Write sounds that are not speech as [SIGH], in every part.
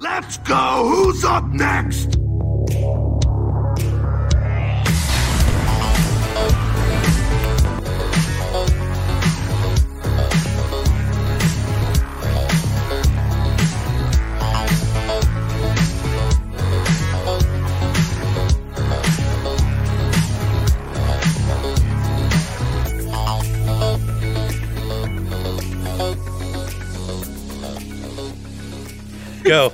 Let's go! Who's up next? Go.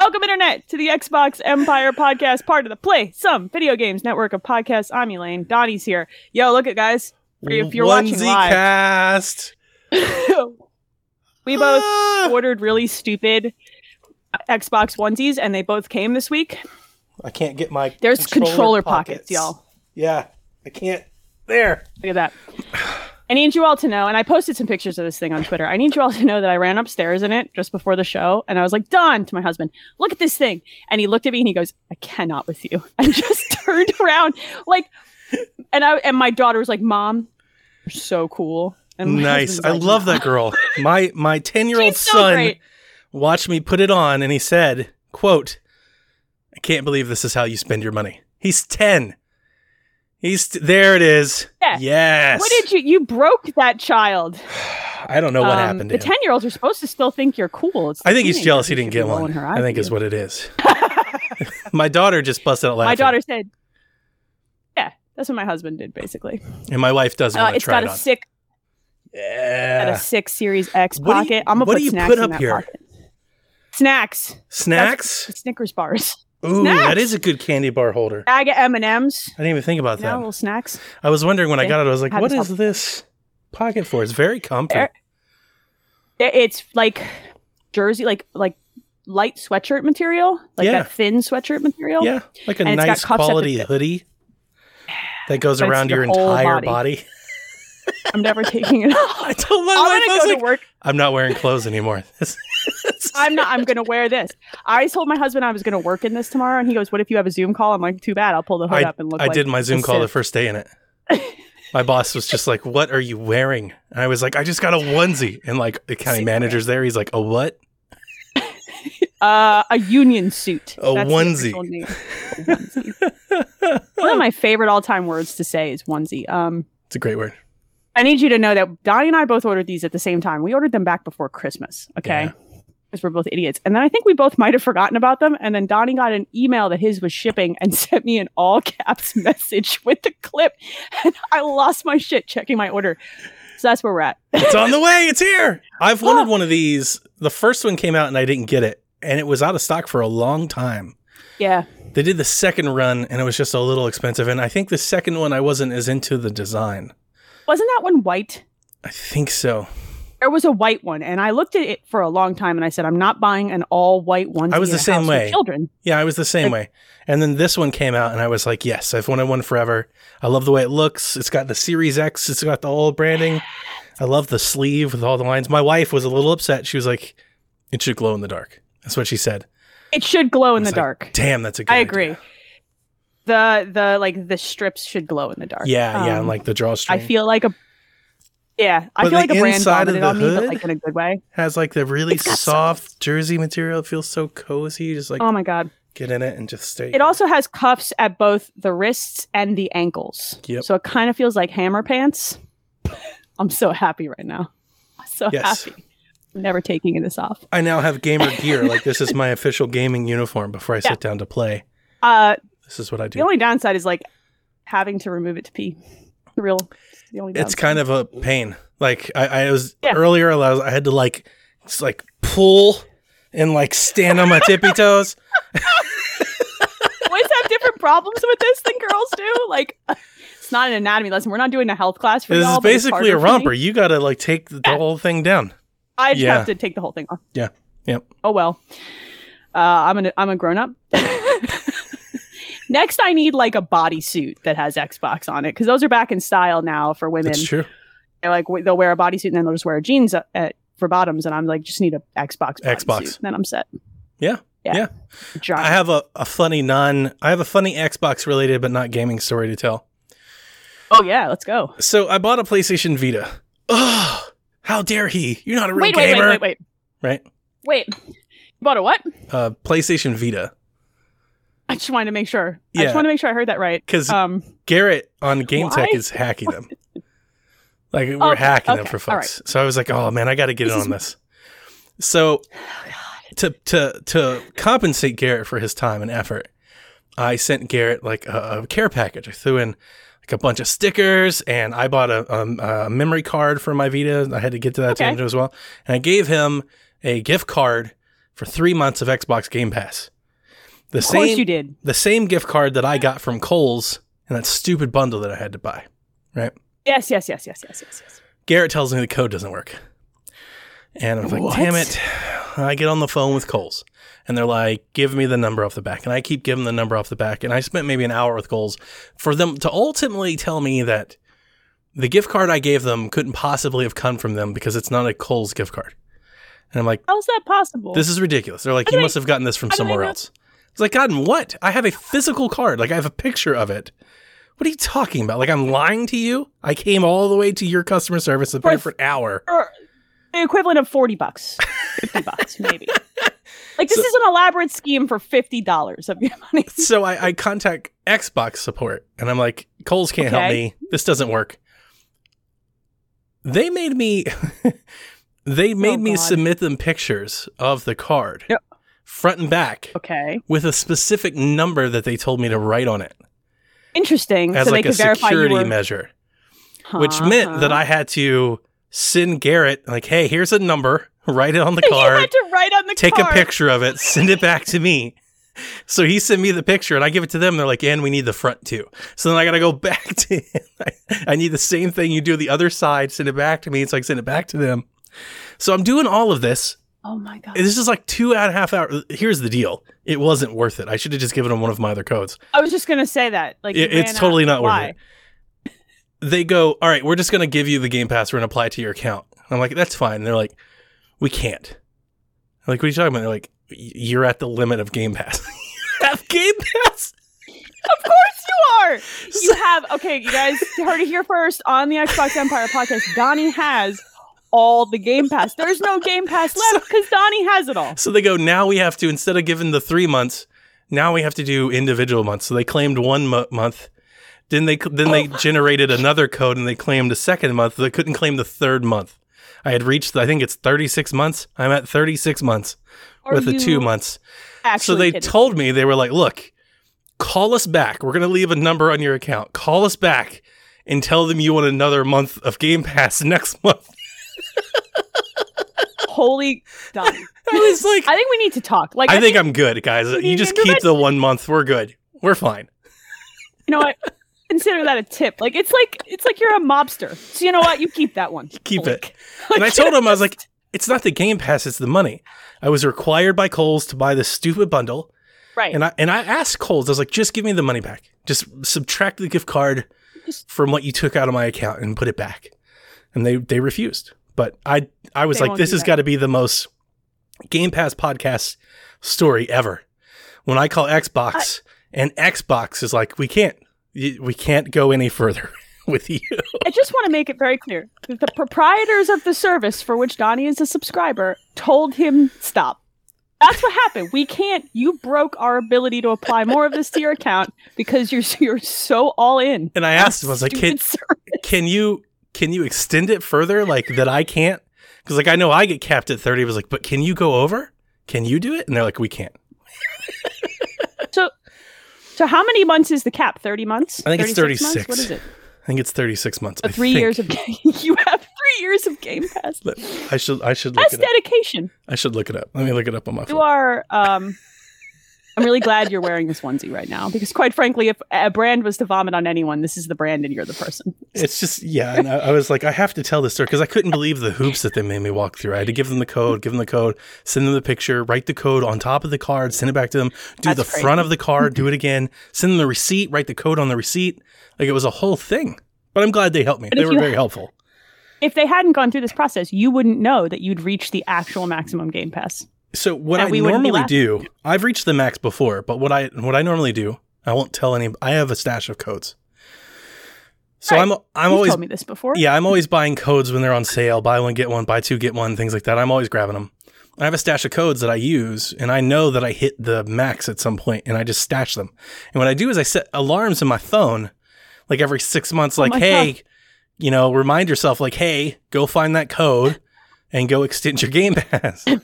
Welcome, Internet, to the Xbox Empire podcast, part of the Play Some Video Games network of podcasts. I'm Elaine. Donnie's here. Yo, look at guys. If you're watching Onesie live, cast. [LAUGHS] we both Ah! ordered really stupid Xbox onesies, and they both came this week. I can't get my There's controller, pockets. y'all. Yeah, I can't. There. Look at that. I need you all to know, and I posted some pictures of this thing on Twitter. I need you all to know that I ran upstairs in it just before the show, and I was like, Don, to my husband, look at this thing. And he looked at me and he goes, I cannot with you. [LAUGHS] And just [LAUGHS] turned around, like, and I and my daughter was like, Mom, you're so cool. And Nice. I like, love that girl. My my 10-year-old [LAUGHS] She's son great. watched me put it on and he said, quote, I can't believe this is how you spend your money. He's 10. He's there it is. Yeah. Yes. What did you? You broke that child. [SIGHS] I don't know what Um, happened to The ten-year-olds are supposed to still think you're cool. It's I think he's jealous he didn't get one. I think is what it is. [LAUGHS] my daughter just busted out laughing. My daughter said, "Yeah, that's what my husband did, basically." and my wife doesn't Uh, want to it's try got it a on. sick, got a six Series X What do you- pocket. I'm gonna what put do you snacks put in up here? pocket. Snacks, Snacks? Snickers bars, Ooh, snacks. that is a good candy bar holder. bag of M and M's. I didn't even think about You know, that. little snacks. I was wondering when I got it, I was like, what is help. this pocket for? It's very comfy. It's like jersey, like like light sweatshirt material, like Yeah. that thin sweatshirt material. Yeah, like a And nice cuffs at the quality hoodie that goes But around your your entire body. body. [LAUGHS] I'm never taking it [LAUGHS] off. I told my I'm wife, I was go like, to work. I'm not wearing clothes anymore. [LAUGHS] I'm not. I'm gonna wear this. I told my husband I was gonna work in this tomorrow, and he goes, "What if you have a Zoom call?" I'm like, "Too bad. I'll pull the hood I, up and look." I like did my Zoom call the first day in it. [LAUGHS] My boss was just like, "What are you wearing?" And I was like, "I just got a onesie." And like the county manager's there. He's like, "A what?" Uh, a union suit. A onesie. A onesie. One of my favorite all-time words to say is onesie. Um, It's a great word. I need you to know that Donnie and I both ordered these at the same time. We ordered them back before Christmas. Okay. Yeah. Because we're both idiots. And then I think we both might have forgotten about them. And then Donnie got an email that his was shipping and [LAUGHS] sent me an all caps [LAUGHS] message with the clip. And I lost my shit checking my order. So that's where we're at. It's on the [LAUGHS] way. It's here. I've Oh. wanted one of these. The first one came out and I didn't get it, and it was out of stock for a long time. Yeah. They did the second run and it was just a little expensive. And I think the second one I wasn't as into the design. Wasn't that one white? I think so. There was a white one, and I looked at it for a long time, and I said, "I'm not buying an all white one." I was the same way. Children, Yeah, I was the same way. And then this one came out and I was like, yes, I've wanted one forever. I love the way it looks. It's got the Series X, it's got the old branding. I love the sleeve with all the lines. My wife was a little upset. She was like, it should glow in the dark. That's what she said. it should glow in the like, dark. Damn, that's a good one. I idea." Agree. The the like the strips should glow in the dark. Yeah, yeah, Um, and like the drawstring. I feel like a yeah, I But feel like a brand inside of vomited the on me, but like in a good way. has like the really It's soft jersey material. It feels so cozy. Just like Oh my god! get in it and just stay. It also has cuffs at both the wrists and the ankles, Yep. so it kind of feels like hammer pants. [LAUGHS] I'm so happy right now. So Yes. happy. I'm never taking this off. I now have gamer gear. Like this is my [LAUGHS] official gaming uniform before I Yeah. sit down to play. Uh, This is what I do. the only downside is like having to remove it to pee. The real. The only. It's kind of a pain. Like I, I was Yeah. earlier, I, was, I had to like, just like pull and like stand on my tippy toes. [LAUGHS] boys have different problems with this than girls do. Like, it's not an anatomy lesson. We're not doing a health class for This y'all. is basically a harder for me. romper. You got to like take the, the Yeah. whole thing down. I just Yeah. have to take the whole thing off. Yeah. Yep. Oh well. Uh, I'm an I'm a grown up. [LAUGHS] Next, I need like a bodysuit that has Xbox on it because those are back in style now for women. That's true. They're like w- they'll wear a bodysuit and then they'll just wear jeans uh, at, for bottoms, and I'm like, just need a Xbox. Xbox. bodysuit, Then I'm set. Yeah. Yeah. Yeah. I have a, a funny non. I have a funny Xbox related but not gaming story to tell. oh yeah, let's go. So I bought a PlayStation Vita. Ugh. How dare he? You're not a real Wait, wait, gamer. wait, wait, wait, Right? wait. You bought a what? Uh, PlayStation Vita. I just wanted to make sure. I Yeah. just want to make sure I heard that right. 'Cause- um, Garrett on Game Tech is hacking them. [LAUGHS] Like we're Okay, hacking them for fucks. folks. So I was like, oh man, I got to get This in is- on this. So to to to compensate Garrett for his time and effort, I sent Garrett like a, a care package. I threw in like a bunch of stickers, and I bought a, um, a memory card for my Vita. I had to get to that Okay. tangent as well, and I gave him a gift card for three months of Xbox Game Pass. The of course same you did. the same gift card that I got from Kohl's and that stupid bundle that I had to buy. Right? Yes, yes, yes, yes, yes, yes, yes. Garrett tells me the code doesn't work. And I'm like, What? damn it. I get on the phone with Kohl's and they're like, give me the number off the back. And I keep giving the number off the back. And I spent maybe an hour with Kohl's for them to ultimately tell me that the gift card I gave them couldn't possibly have come from them because it's not a Kohl's gift card. And I'm like, How's that possible? this is ridiculous. They're like, you must have gotten this from how do they somewhere else. It's like, gotten what? I have a physical card. Like, I have a picture of it. What are you talking about? Like, I'm lying to you? I came all the way to your customer service and For- for an hour. Or the equivalent of 40 bucks, 50 bucks, maybe. [LAUGHS] Like, this So- is an elaborate scheme for $50 of your money. [LAUGHS] So I, I contact Xbox support and I'm like, Kohl's can't help me. This doesn't work. They made me [LAUGHS] they made Oh, me submit them pictures of the card. Yep. Front and back Okay. with a specific number that they told me to write on it Interesting. as so like they a could verify you security were, measure. Which meant that. I had to send Garrett like, hey, here's a number, [LAUGHS] write it on the [LAUGHS] you card. had to write on the take card. a picture of it, send it back to me. So he sent me the picture and I give it to them. They're like, and we need the front too. So then I got to go [LAUGHS] back to him. I, I need the same thing you do the other side, send it back to me. So I send it back to them. So I'm doing all of this. Oh my god. This is like two and a half hours. Here's the deal. It wasn't worth it. I should have just given them one of my other codes. I was just gonna say that. Like It- it's totally not worth it. They go, all right, we're just going to give you the Game Pass. We're going to apply it to your account. I'm like, that's fine. And they're like, we can't. I'm like, what are you talking about? They're like, you're at the limit of Game Pass. You [LAUGHS] have Game Pass? Of course you are. [LAUGHS] You have okay, you guys heard it here first on the Xbox Empire podcast. Donnie has all the Game Pass. There's no Game Pass [LAUGHS] left because Donnie has it all. So they go, now we have to, instead of giving the three months, now we have to do individual months. So they claimed one mo- month. Then they then they oh. generated another code and they claimed a second month. They couldn't claim the third month. I had reached, I think it's 36 months. I'm at 36 months Are with the two months. So they kidding? told me, they were like, look, call us back. We're going to leave a number on your account. Call us back and tell them you want another month of Game Pass [LAUGHS] next month. [LAUGHS] holy Donnie. [LAUGHS] I was like, I think we need to talk. Like I think I'm good, guys. You just keep the one month. We're good. We're fine. you know what? Consider that a tip. Like it's like it's like you're a mobster. So you know what? You keep that one. [LAUGHS] Keep Like- it. And I told him, I was like, it's not the Game Pass, it's the money. I was required by Kohl's to buy this stupid bundle. right. And I and I asked Kohl's, I was like, just give me the money back. Just subtract the gift card from what you took out of my account and put it back. And they they refused. But I I was They like, this has got to be the most Game Pass podcast story ever. When I call Xbox and Xbox is like, we can't we can't go any further [LAUGHS] with you. I just want to make it very clear that the proprietors of the service for which Donnie is a subscriber told him stop. That's what happened. We can't. You broke our ability to apply more of this to your account because you're you're so all in. And I asked him, I was like, can, service. can you can you extend it further like that I can't? Because like I know I get capped at 30. I was like, but can you go over? Can you do it? And they're like, we can't. [LAUGHS] So, so how many months is the cap? Thirty months. I think it's 36. Months? What is it? I think it's 36 months. So three years of [LAUGHS] you have three years of Game Pass. I should I should look That's it up. dedication. I should look it up. Let me look it up on my phone. You are. Um, I'm really glad you're wearing this onesie right now because, quite frankly, if a brand was to vomit on anyone, this is the brand, and you're the person. It's just yeah, and I, I was like, I have to tell this story because I couldn't believe the hoops that they made me walk through. I had to give them the code, give them the code, send them the picture, write the code on top of the card, send it back to them, do That's the front of the card, do it again, send them the receipt, write the code on the receipt. Like it was a whole thing. But I'm glad they helped me. But They were very helpful. If they hadn't gone through this process, you wouldn't know that you'd reached the actual maximum Game Pass. So what I normally do, I've reached the max before, but what I what I normally do, I won't tell any. I have a stash of codes. So Right. I'm I'm You've always told me this before. yeah I'm always buying codes when they're on sale. Buy one get one, buy two get one, things like that. I'm always grabbing them. I have a stash of codes that I use, and I know that I hit the max at some point, and I just stash them. And what I do is I set alarms in my phone, like every six months, oh like Oh hey, God. you know, remind yourself, like hey, go find that code and go [LAUGHS] extend your Game Pass. [LAUGHS]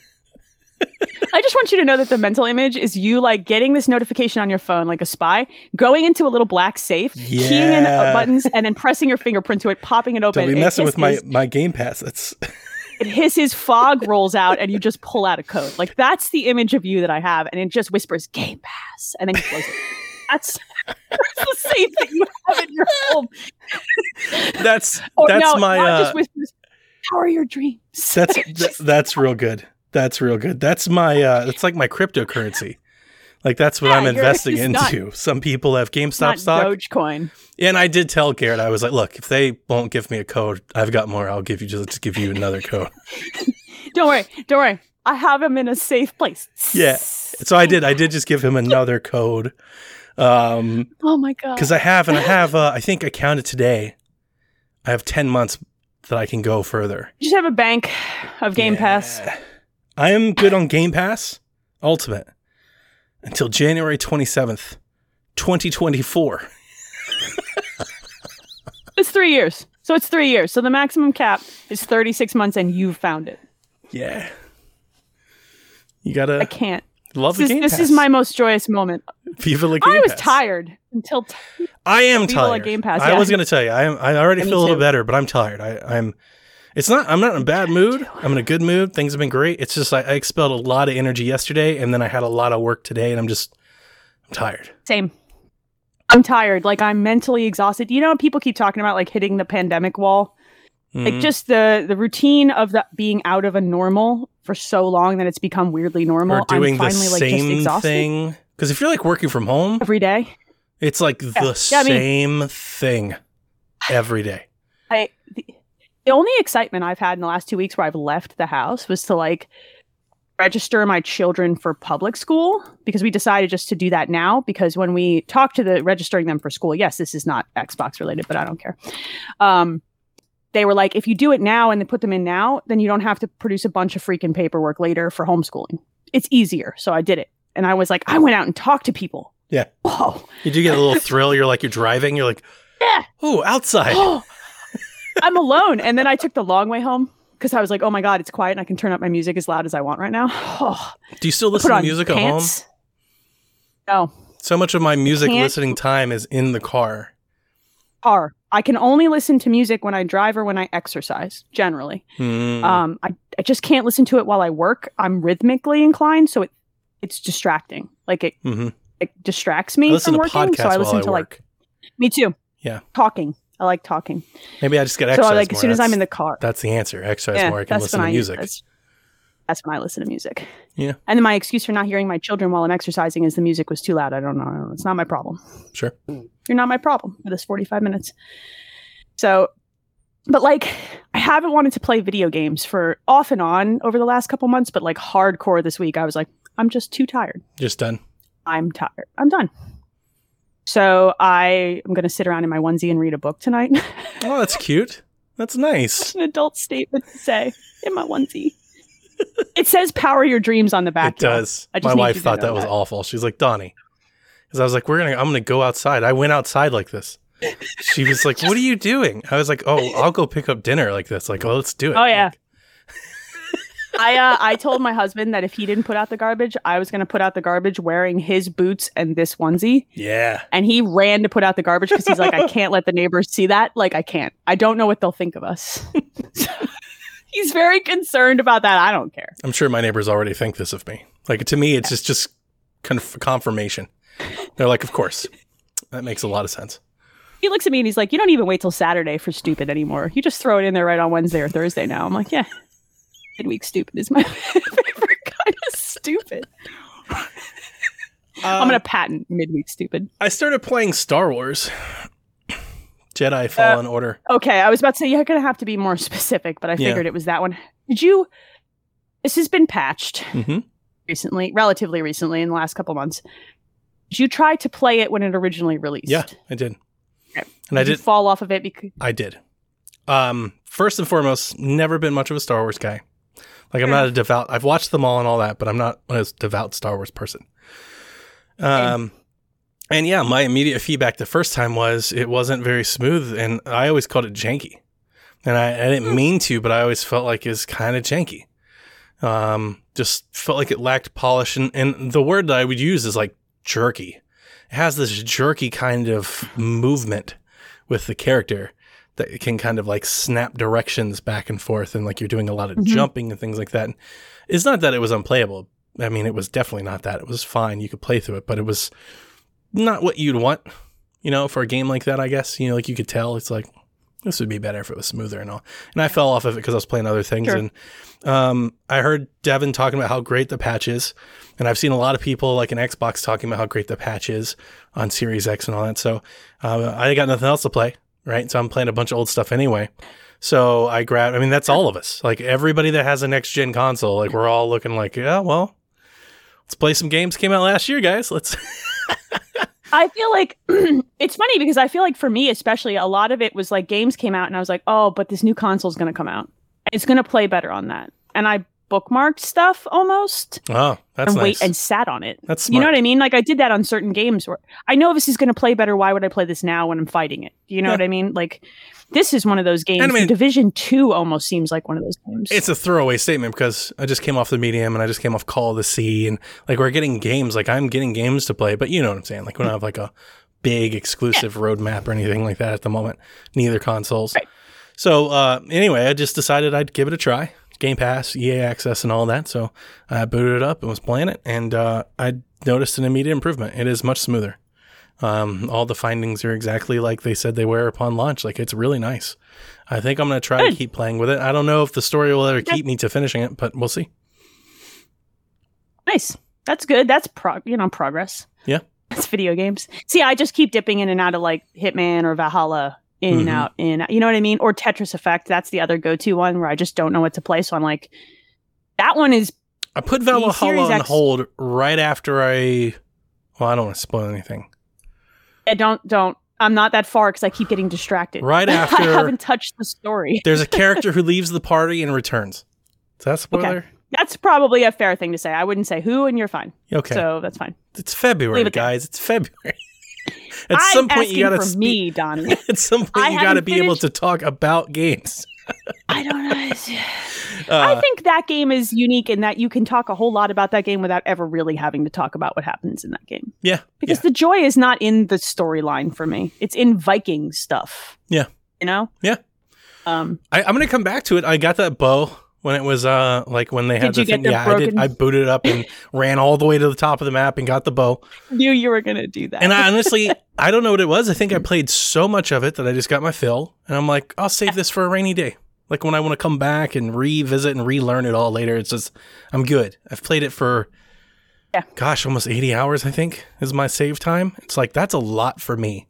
I just want you to know that the mental image is you like getting this notification on your phone like a spy, going into a little black safe, keying in buttons, and then pressing your fingerprint to it, popping it open. Don't be messing with my my Game Pass. That's [LAUGHS] it hisses, fog rolls out, and you just pull out a code. Like that's the image of you that I have, and it just whispers Game Pass, and then you close it. That's, that's the safe that you have in your home. that's [LAUGHS] that's no, my uh, just whispers. How are your dreams? That's [LAUGHS] th- that's real good. That's real good. That's my uh that's like my cryptocurrency. [LAUGHS] Like that's what Yeah, I'm investing it's not- into. Some people have GameStop stock. Dogecoin. And I did tell Garrett, I was like, look, if they won't give me a code, I've got more. I'll give you just, just give you another code. [LAUGHS] Don't worry, don't worry. I have him in a safe place. Yeah. So I did I did just give him another code. Um Oh my god. because I have and I have uh, I think I counted today. I have 10 months that I can go further. You just have a bank of Game Pass. Yeah. I am good on Game Pass Ultimate until January 27th, 2024. [LAUGHS] It's three years. So it's three years. So the maximum cap is 36 months and you've found it. Yeah. You gotta I can't. love This, the is, Game this is my most joyous moment. Viva la Game I was Pass. tired until t- I am Viva la tired. Game Pass, I was gonna tell you. I am. I already Me feel a little too. better, but I'm tired. I, I'm. It's not. I'm not in a bad mood. I'm in a good mood. Things have been great. It's just I, I expelled a lot of energy yesterday, and then I had a lot of work today, and I'm just. I'm tired. same. I'm tired. Like I'm mentally exhausted. You know, people keep talking about like hitting the pandemic wall. Like Mhm. just the the routine of that being out of a normal for so long that it's become weirdly normal. or doing I'm the finally like just same exhausted thing. Because if you're like working from home, every day. it's like the Yeah, I mean- same thing every day. I the, the only excitement I've had in the last two weeks where I've left the house was to like register my children for public school because we decided just to do that now because when we talked to the registering them for school, yes, this is not Xbox related, but I don't care. Um, they were like, if you do it now and they put them in now, then you don't have to produce a bunch of freaking paperwork later for homeschooling. It's easier. So I did it. And I was like, I went out and talked to people. Yeah. Whoa. You do get a little [LAUGHS] thrill. You're like you're driving. You're like, Yeah. [GASPS] oh, outside. I'm alone. And then I took the long way home because I was like, oh my God, it's quiet and I can turn up my music as loud as I want right now. [SIGHS] Oh, Do you still listen to music at home? No, So much of my music listening time is in the car. car. I can only listen to music when I drive or when I exercise, generally. Hmm. Um, I, I just can't listen to it while I work. I'm rhythmically inclined, so it it's distracting. Like it, Mhm. it distracts me from working. So I listen I to like work. me too. Yeah. Talking. I like talking. Maybe I just get exercise. So I like more. as soon as I'm in the car. That's the answer. Exercise yeah, more. I can listen to I music. That's, that's when I listen to music. Yeah. And then my excuse for not hearing my children while I'm exercising is the music was too loud. I don't know. I don't know. It's not my problem. Sure. You're not my problem for this 45 minutes. So, but like, I haven't wanted to play video games for off and on over the last couple months, but like hardcore this week, I was like, I'm just too tired. Just done. I'm tired. I'm done. So I am going to sit around in my onesie and read a book tonight. Oh, that's cute. That's nice. an adult statement to say in my onesie. it says "Power Your Dreams" on the back. It does. My wife thought know that was awful. She's like, Donnie. Because I was like, we're gonna I'm gonna go outside. I went outside like this. She was like, What are you doing? I was like, Oh, I'll go pick up dinner like this. Like, oh, let's do it. Oh, yeah. Like, I uh, I told my husband that if he didn't put out the garbage, I was going to put out the garbage wearing his boots and this onesie. yeah. And he ran to put out the garbage because he's like, I can't let the neighbors see that. Like, I can't. I don't know what they'll think of us. [LAUGHS] he's very concerned about that. I don't care. I'm sure my neighbors already think this of me. Like to me, it's just just conf- confirmation. They're like, of course, that makes a lot of sense. He looks at me and he's like, You don't even wait till Saturday for stupid anymore. You just throw it in there right on Wednesday or Thursday now. I'm like, Yeah. Midweek stupid is my [LAUGHS] favorite kind of stupid. I'm going to patent midweek stupid. I started playing Star Wars, Uh, Jedi Fallen Order. Okay, I was about to say you're going to have to be more specific, but I Yeah. figured it was that one. Did you? This has been patched hmm recently, relatively recently, in the last couple months. Did you try to play it when it originally released? Yeah, I did. Okay. And I Did you did fall off of it because I did. Um, first and foremost, never been much of a Star Wars guy. Like I'm not a devout. I've watched them all and all that, but I'm not a devout Star Wars person. Um, and yeah, my immediate feedback the first time was it wasn't very smooth, and I always called it janky. And I, I didn't mean to, but I always felt like it's kind of janky. Um, just felt like it lacked polish, and, and the word that I would use is like jerky. It has this jerky kind of movement with the character that it can kind of like snap directions back and forth and like you're doing a lot of Mhm. jumping and things like that. And it's not that it was unplayable. I mean, it was definitely not that. It was fine. You could play through it, but it was not what you'd want, you know, for a game like that, I guess. You know, like you could tell it's like this would be better if it was smoother and all. And I fell off of it because I was playing other things. Sure. And um, I heard Devin talking about how great the patch is. And I've seen a lot of people like an Xbox talking about how great the patch is on Series X and all that. So uh, I got nothing else to play, right? So I'm playing a bunch of old stuff anyway. So I grabbed, I mean, that's all of us. Like everybody that has a next gen console, like we're all looking like, yeah, well, let's play some games came out last year, guys. Let's, [LAUGHS] I feel like [CLEARS THROAT] it's funny because I feel like for me, especially, a lot of it was like games came out and I was like, oh, but this new console is going to come out. It's going to play better on that. And I bookmarked stuff almost oh, that's and nice. wait and sat on it. that's You know what I mean? Like I did that on certain games where I know this is going to play better. Why would I play this now when I'm fighting it? You know Yeah. what I mean? Like this is one of those games. I mean- Division Two almost seems like one of those games. It's a throwaway statement because I just came off the medium and I just came off Call of the Sea and like we're getting games. Like I'm getting games to play, but you know what I'm saying. Like we don't have like a big exclusive roadmap or anything like that at the moment. Neither consoles. Right. So uh, anyway, I just decided I'd give it a try. Game Pass, EA Access, and all that. So I booted it up and was playing it, and uh, I noticed an immediate improvement. It is much smoother. Um, all the findings are exactly like they said they were upon launch. Like it's really nice. I think I'm going to try to keep playing with it. I don't know if the story will ever Yeah. keep me to finishing it, but we'll see. nice. That's good. That's pro. You know, progress. Yeah. It's video games. See, I just keep dipping in and out of like Hitman or Valhalla, in Mhm. out, in. out. You know what I mean? Or Tetris Effect. That's the other go-to one where I just don't know what to play. So I'm like, that one is I put Valhalla on X- hold right after I. Well, I don't want to spoil anything. I don't don't. I'm not that far because I keep getting distracted. Right [LAUGHS] after I haven't touched the story. [LAUGHS] There's a character who [LAUGHS] leaves the party and returns. Is that a spoiler? That's probably a fair thing to say. I wouldn't say who, and you're fine. Okay. So that's fine. it's February, it there. guys. It's February. [LAUGHS] At I'm some point, you gotta for speak- me, Donnie. [LAUGHS] At some point, I you got to haven't be able to talk about games. [LAUGHS] I don't know. Uh, I think that game is unique in that you can talk a whole lot about that game without ever really having to talk about what happens in that game. yeah, Because the joy is not in the storyline for me; it's in Viking stuff. Yeah. you know. Yeah. Um. I, I'm gonna come back to it. I got that bow when it was uh like when they had Did the thing. the Yeah, I did. I booted up and ran all the way to the top of the map and got the bow. Knew you were gonna do that. And I honestly, [LAUGHS] I don't know what it was. I think I played so much of it that I just got my fill, and I'm like, I'll save this for a rainy day. Like when I want to come back and revisit and relearn it all later. It's just I'm good. I've played it for, Yeah. gosh, almost 80 hours. I think is my save time. It's like that's a lot for me.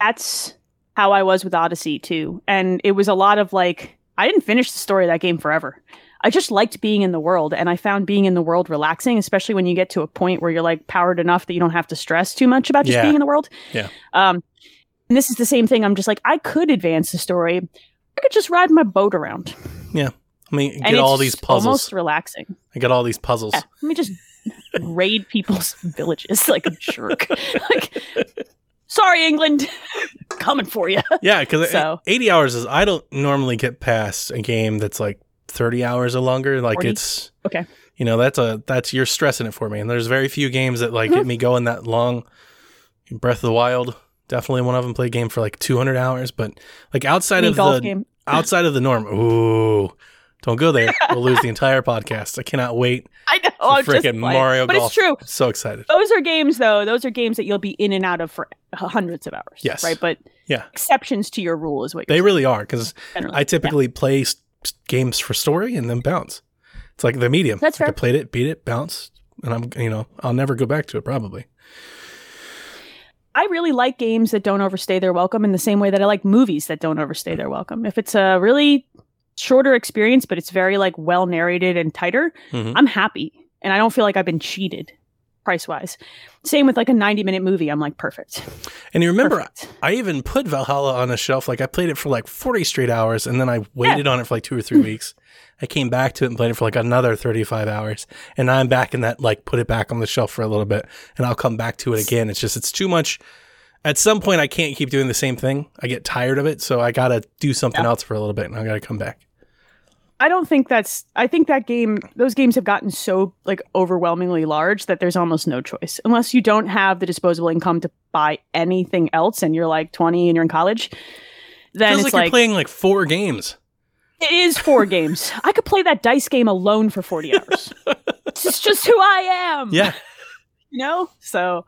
that's how I was with Odyssey too. And it was a lot of like I didn't finish the story of that game forever. I just liked being in the world and I found being in the world relaxing, especially when you get to a point where you're like powered enough that you don't have to stress too much about just Yeah. being in the world. Yeah. Um and this is the same thing. I'm just like, I could advance the story. I could just ride my boat around. Yeah. I mean, get all these puzzles. almost relaxing. I got all these puzzles. Yeah. Let me just [LAUGHS] raid people's villages like a jerk. [LAUGHS] like sorry, England. [LAUGHS] Coming for you. Yeah, because So- 80 hours is I don't normally get past a game that's like 30 hours or longer. Like 40? it's Okay. you know that's a that's you're stressing it for me. And there's very few games that like Mm-hmm. get [LAUGHS] me going that long. Breath of the Wild, definitely one of them. Play game for like 200 hours, but like outside of golf the game. outside of the norm, ooh, don't go there. We'll lose the entire podcast. I cannot wait I know. I'm freaking. Mario but Golf. it's true. So excited. Those are games, though. Those are games that you'll be in and out of for hundreds of hours. Yes. Right. But Yeah. exceptions to your rule is what They you're really are because. I typically play s- games for story and then bounce. It's like the medium. That's like fair. I played it, beat it, bounced, and I'm you know I'll never go back to it probably. I really like games that don't overstay their welcome in the same way that I like movies that don't overstay their welcome. If it's a really shorter experience, but it's very like well narrated and tighter, Mhm. I'm happy and I don't feel like I've been cheated price wise. Same with like a 90 minute movie. I'm like, perfect. And you remember, Perfect. I even put Valhalla on a shelf. Like I played it for like 40 straight hours and then I waited on it for like two or three [LAUGHS] weeks. I came back to it and played it for like another 35 hours. And now I'm back in that, like, put it back on the shelf for a little bit and I'll come back to it again. It's just, it's too much. At some point, I can't keep doing the same thing. I get tired of it. So I got to do something else for a little bit and I got to come back. I don't think that's. I think that game, those games have gotten so like overwhelmingly large that there's almost no choice unless you don't have the disposable income to buy anything else, and you're like 20 and you're in college. Then Feels it's like, you're playing like four games. it is four [LAUGHS] games. I could play that dice game alone for 40 hours. [LAUGHS] it's just who I am. Yeah. you know. So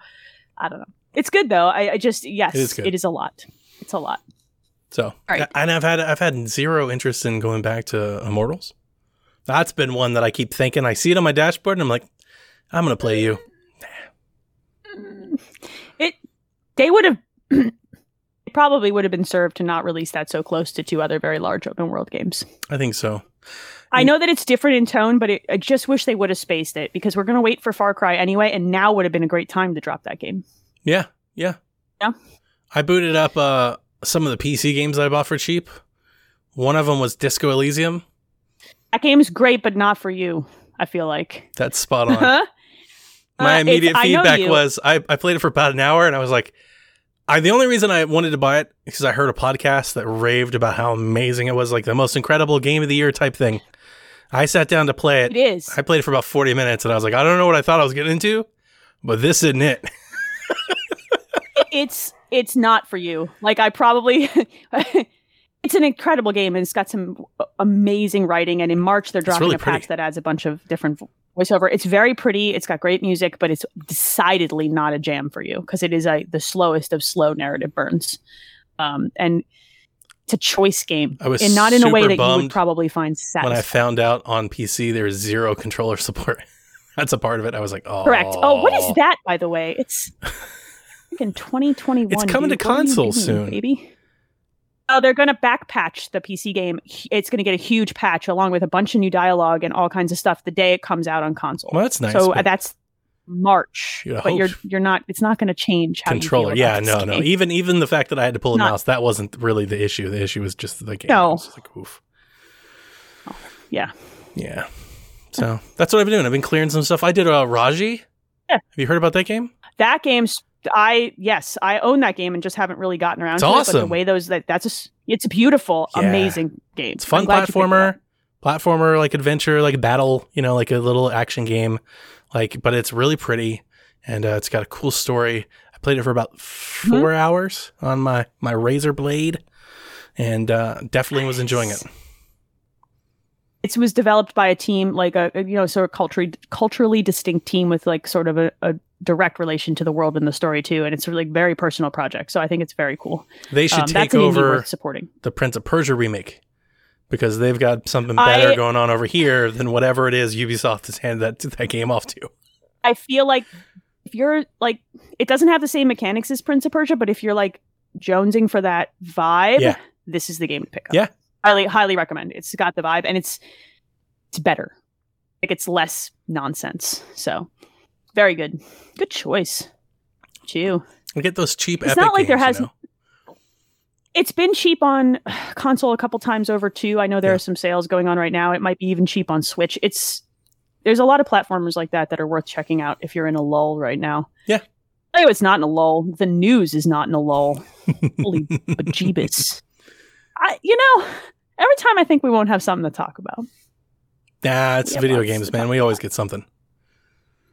I don't know. It's good though. I, I just yes, It is it is a lot. It's a lot. So, Right. and I've had I've had zero interest in going back to Immortals. That's been one that I keep thinking. I see it on my dashboard, and I'm like, I'm gonna play you. It they would have [CLEARS THROAT] probably would have been served to not release that so close to two other very large open world games. I think so. I know that it's different in tone, but it, I just wish they would have spaced it because we're going to wait for Far Cry anyway, and now would have been a great time to drop that game. Yeah, yeah, Yeah. I booted up uh, some of the PC games that I bought for cheap. One of them was Disco Elysium. That game is great, but not for you. I feel like. That's spot on. [LAUGHS] My Uh, immediate feedback you. was I, I played it for about an hour and I was like, I the only reason I wanted to buy it because I heard a podcast that raved about how amazing it was, like the most incredible game of the year type thing. I sat down to play it. It is. I played it for about 40 minutes and I was like, I don't know what I thought I was getting into, but this isn't it. [LAUGHS] it's it's not for you. Like I probably [LAUGHS] it's an incredible game and it's got some amazing writing and in March they're dropping really a patch pretty. that adds a bunch of different voiceover. It's very pretty, it's got great music, but it's decidedly not a jam for you because it is a the slowest of slow narrative burns. Um and it's a choice game I was and not in a way that you would probably find satisfying. When I found out on PC there was zero controller support. [LAUGHS] That's a part of it. I was like, oh. Correct. Oh, what is that by the way? It's [LAUGHS] in 2021. It's coming dude. to What are consoles doing, soon. baby. Oh, they're going to backpatch the PC game. It's going to get a huge patch along with a bunch of new dialogue and all kinds of stuff the day it comes out on console. Well, that's nice. so but that's March, You'd but you're you're not. It's not going to change how controller. You feel Yeah, no, this no. Even even the fact that I had to pull a Not- mouse, that wasn't really the issue. The issue was just the game. No. Was like, oof. Yeah. Yeah. So that's what I've been doing. I've been clearing some stuff. I did uh, Raji. Yeah. Have you heard about that game? That game's. I yes, I own that game and just haven't really gotten around It's to it. But awesome. the way those that that's a, it's a beautiful, Yeah. amazing game. It's a fun I'm glad you picked it up. platformer, platformer like adventure, like battle. You know, like a little action game. Like, but it's really pretty and uh, it's got a cool story. I played it for about Mm-hmm. 4 hours on my my Razer Blade, and uh, definitely was enjoying it. it was developed by a team like a, a, you know sort of culturally culturally distinct team with like sort of a, a direct relation to the world and the story too and it's a like very personal project so i think it's very cool They should Um, take that's an indie over supporting the Prince of Persia remake because they've got something better I- going on over here than whatever it is Ubisoft has handed that that game off to. i feel like if you're like it doesn't have the same mechanics as prince of persia but if you're like jonesing for that vibe Yeah. this is the game to pick up Yeah. highly highly recommend it's got the vibe and it's it's better like it's less nonsense so very good good choice Chew. We get those cheap. It's not like there games, you know? It's been cheap on [SIGHS] console a couple times over too. I know there Yeah. are some sales going on right now. It might be even cheap on Switch. It's there's a lot of platformers like that that are worth checking out if you're in a lull right now. Yeah. Oh, it's not in a lull. The news is not in a lull. Holy [LAUGHS] bejeebus. I you know, every time I think we won't have something to talk about. Nah, it's video games, man. We always get something.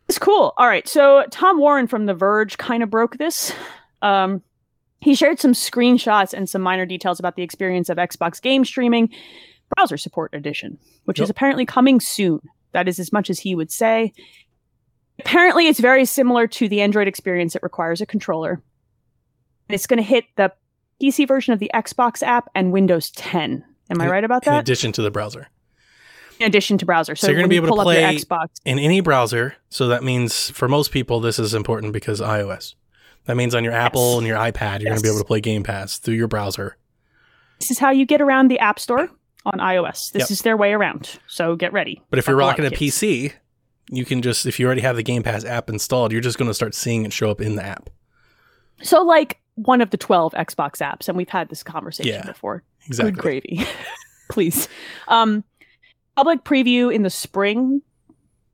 It's cool. All right. So Tom Warren from The Verge kind of broke this. Um, he shared some screenshots and some minor details about the experience of Xbox game streaming browser support edition, which is apparently coming soon. That is as much as he would say. Apparently, it's very similar to the Android experience. It requires a controller. It's going to hit the PC version of the Xbox app and Windows 10. Am I right about that? In that? addition to the browser, in addition to browser. So, So you're gonna be able to pull up your play- Xbox. in any browser. So that means for most people, this is important because iOS. That means on your Apple Yes. and your iPad, you're going to be able to play Game Pass through your browser. This is how you get around the App Store on iOS. This Yep. is their way around. So get ready. But if you're rocking a. PC, you can just if you already have the Game Pass app installed, you're just going to start seeing it show up in the app. So like one of the 12 Xbox apps and we've had this conversation Yeah, before. Exactly. Good gravy. [LAUGHS] Please. Um public preview in the spring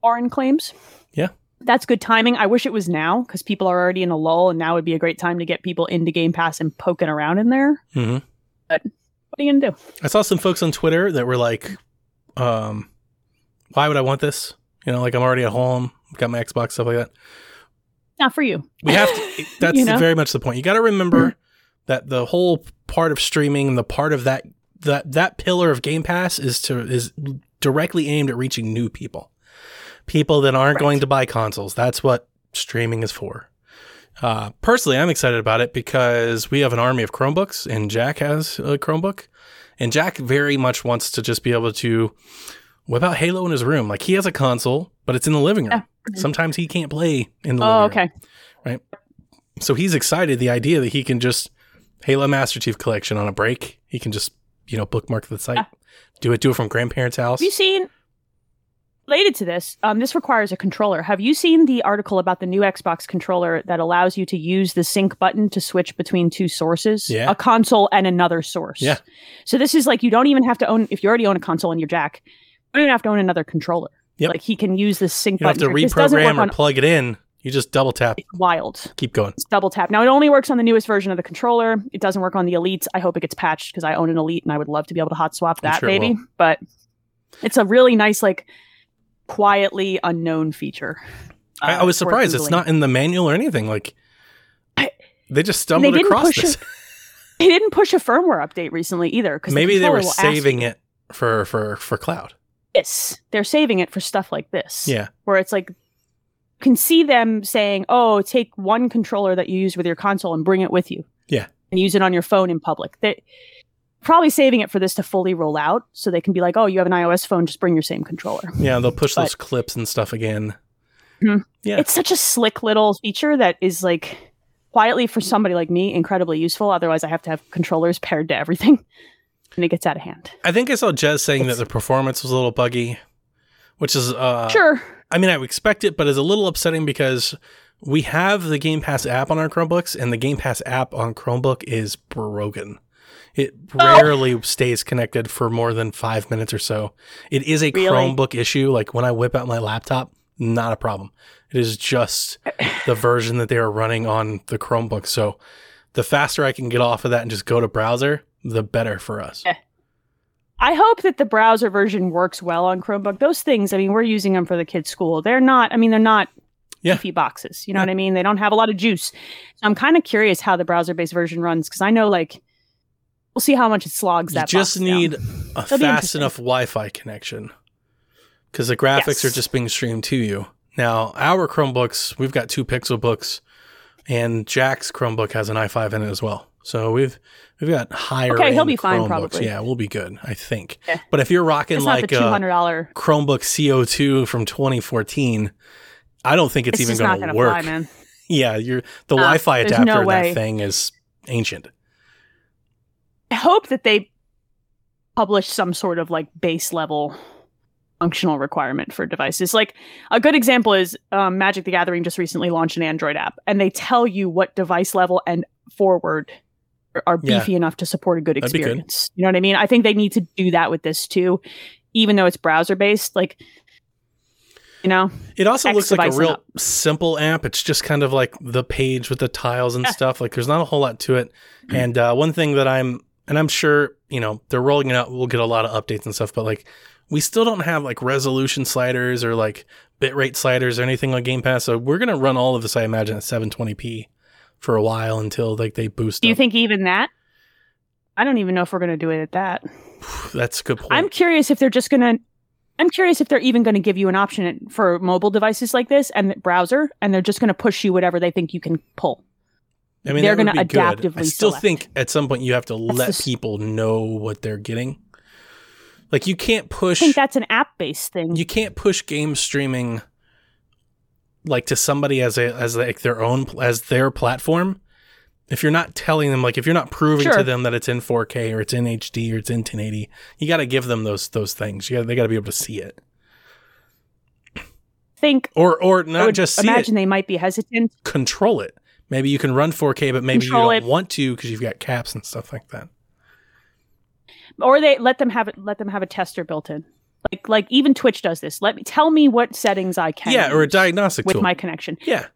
Warren claims. Yeah. That's good timing. I wish it was now cuz people are already in a lull and now would be a great time to get people into Game Pass and poking around in there. hmm What are you going to do? I saw some folks on Twitter that were like, um, "Why would I want this? You know, like I'm already at home, got my Xbox stuff like that." Not for you. We have to. [LAUGHS] That's You know? very much the point. You got to remember that the whole part of streaming, the part of that that that pillar of Game Pass is to is directly aimed at reaching new people, people that aren't Right. going to buy consoles. That's what streaming is for. Uh, personally, I'm excited about it because we have an army of Chromebooks, and Jack has a Chromebook, and Jack very much wants to just be able to whip out Halo in his room. Like he has a console, but it's in the living room. Sometimes he can't play in the Oh, living room. okay. Right. So he's excited the idea that he can just Halo Master Chief Collection on a break. He can just you know bookmark the site, Yeah. Do it, do it from grandparents' house. Have you seen related to this? Um, this requires a controller. Have you seen the article about the new Xbox controller that allows you to use the sync button to switch between two sources, Yeah. a console and another source? Yeah. So this is like you don't even have to own if you already own a console in your jack. You don't even have to own another controller. Yep. Like he can use the sync button. you don't have to reprogram or on plug it in. You just double tap, wild. keep going. It's double tap. Now it only works on the newest version of the controller. It doesn't work on the Elites. I hope it gets patched because I own an Elite and I would love to be able to hot swap that sure it baby. But it's a really nice, like quietly unknown feature. I, Uh, I was surprised it's not in the manual or anything. Like I- they just stumbled didn't across this. They didn't push a firmware update recently either. Because Maybe they were saving it for for for cloud. Yes, they're saving it for stuff like this. Yeah, where it's like can see them saying, "Oh, take one controller that you use with your console and bring it with you." Yeah. and use it on your phone in public. They probably saving it for this to fully roll out, so they can be like, "Oh, you have an iOS phone, just bring your same controller." yeah. They'll push But- those clips and stuff again. Mhm. Yeah. It's such a slick little feature that is like quietly for somebody like me incredibly useful. Otherwise, I have to have controllers paired to everything, [LAUGHS] and it gets out of hand. I think I saw Jez saying It's- that the performance was a little buggy, which is uh, sure, I mean, I would expect it, but it's a little upsetting because we have the Game Pass app on our Chromebooks, and the Game Pass app on Chromebook is broken. It Oh. rarely stays connected for more than five minutes or so. It is a Really? Chromebook issue. Like when I whip out my laptop, not a problem. It is just [LAUGHS] the version that they are running on the Chromebook. So the faster I can get off of that and just go to browser, the better for us. I hope that the browser version works well on Chromebook. Those things, I mean, we're using them for the kids' school. They're not, I mean, they're not Yeah. beefy boxes. You know Yeah. what I mean? They don't have a lot of juice. So I'm kind of curious how the browser based version runs because I know, like, we'll see how much it slogs You that. just box down. need a That'll fast enough Wi-Fi connection because the graphics Yes. are just being streamed to you. Now, our Chromebooks, we've got two Pixel books, and Jack's Chromebook has an i5 in it as well. So we've we've got higher. Okay, he'll be fine, Chromebooks. probably. Yeah, we'll be good, I think. Yeah. But if you're rocking It's like a two hundred dollar Chromebook CO2 from 2014, I don't think it's, It's, even going to work. fly, man. [LAUGHS] Yeah, you're the Nah, Wi-Fi adapter no that thing is ancient. I hope that they publish some sort of like base level functional requirement for devices. Like a good example is um, Magic the Gathering just recently launched an Android app, and they tell you what device level and forward are- are Yeah. beefy enough to support a good That'd be good. experience. You know what I mean? I think they need to do that with this too, even though it's browser based. Like, you know, It also X looks like a real up. simple app. It's just kind of like the page with the tiles and stuff. Like there's not a whole lot to it. Mm-hmm. And uh, one thing that I'm, and I'm sure, you know, they're rolling it out. We'll get a lot of updates and stuff, but like we still don't have like resolution sliders or like bitrate sliders or anything on Game Pass. So we're going to run all of this, I imagine, at 720p for a while until like they boost do you up. think even that? I don't even know if we're going to do it at that. [SIGHS] That's a good point. I'm curious if they're just gonna. I'm curious if they're even going to give you an option for mobile devices like this and browser, and they're just going to push you whatever they think you can pull. I mean, they're gonna be good. I still select. think at some point you have to let the s- people know what they're getting. Like you can't push. I think that's an app-based thing. you can't push game streaming like to somebody as a as like their own as their platform if you're not telling them like if you're not proving to them that it's in 4K or it's in HD or it's in 1080 you got to give them those those things you got they got to be able to see it think or or not just imagine it, they might be hesitant. control it. Maybe you can run 4K, but maybe Control you don't it. want to because you've got caps and stuff like that. or they let them have it let them have a tester built in like like even twitch does this let me tell me what settings i can yeah, or a diagnostic with tool. my connection yeah,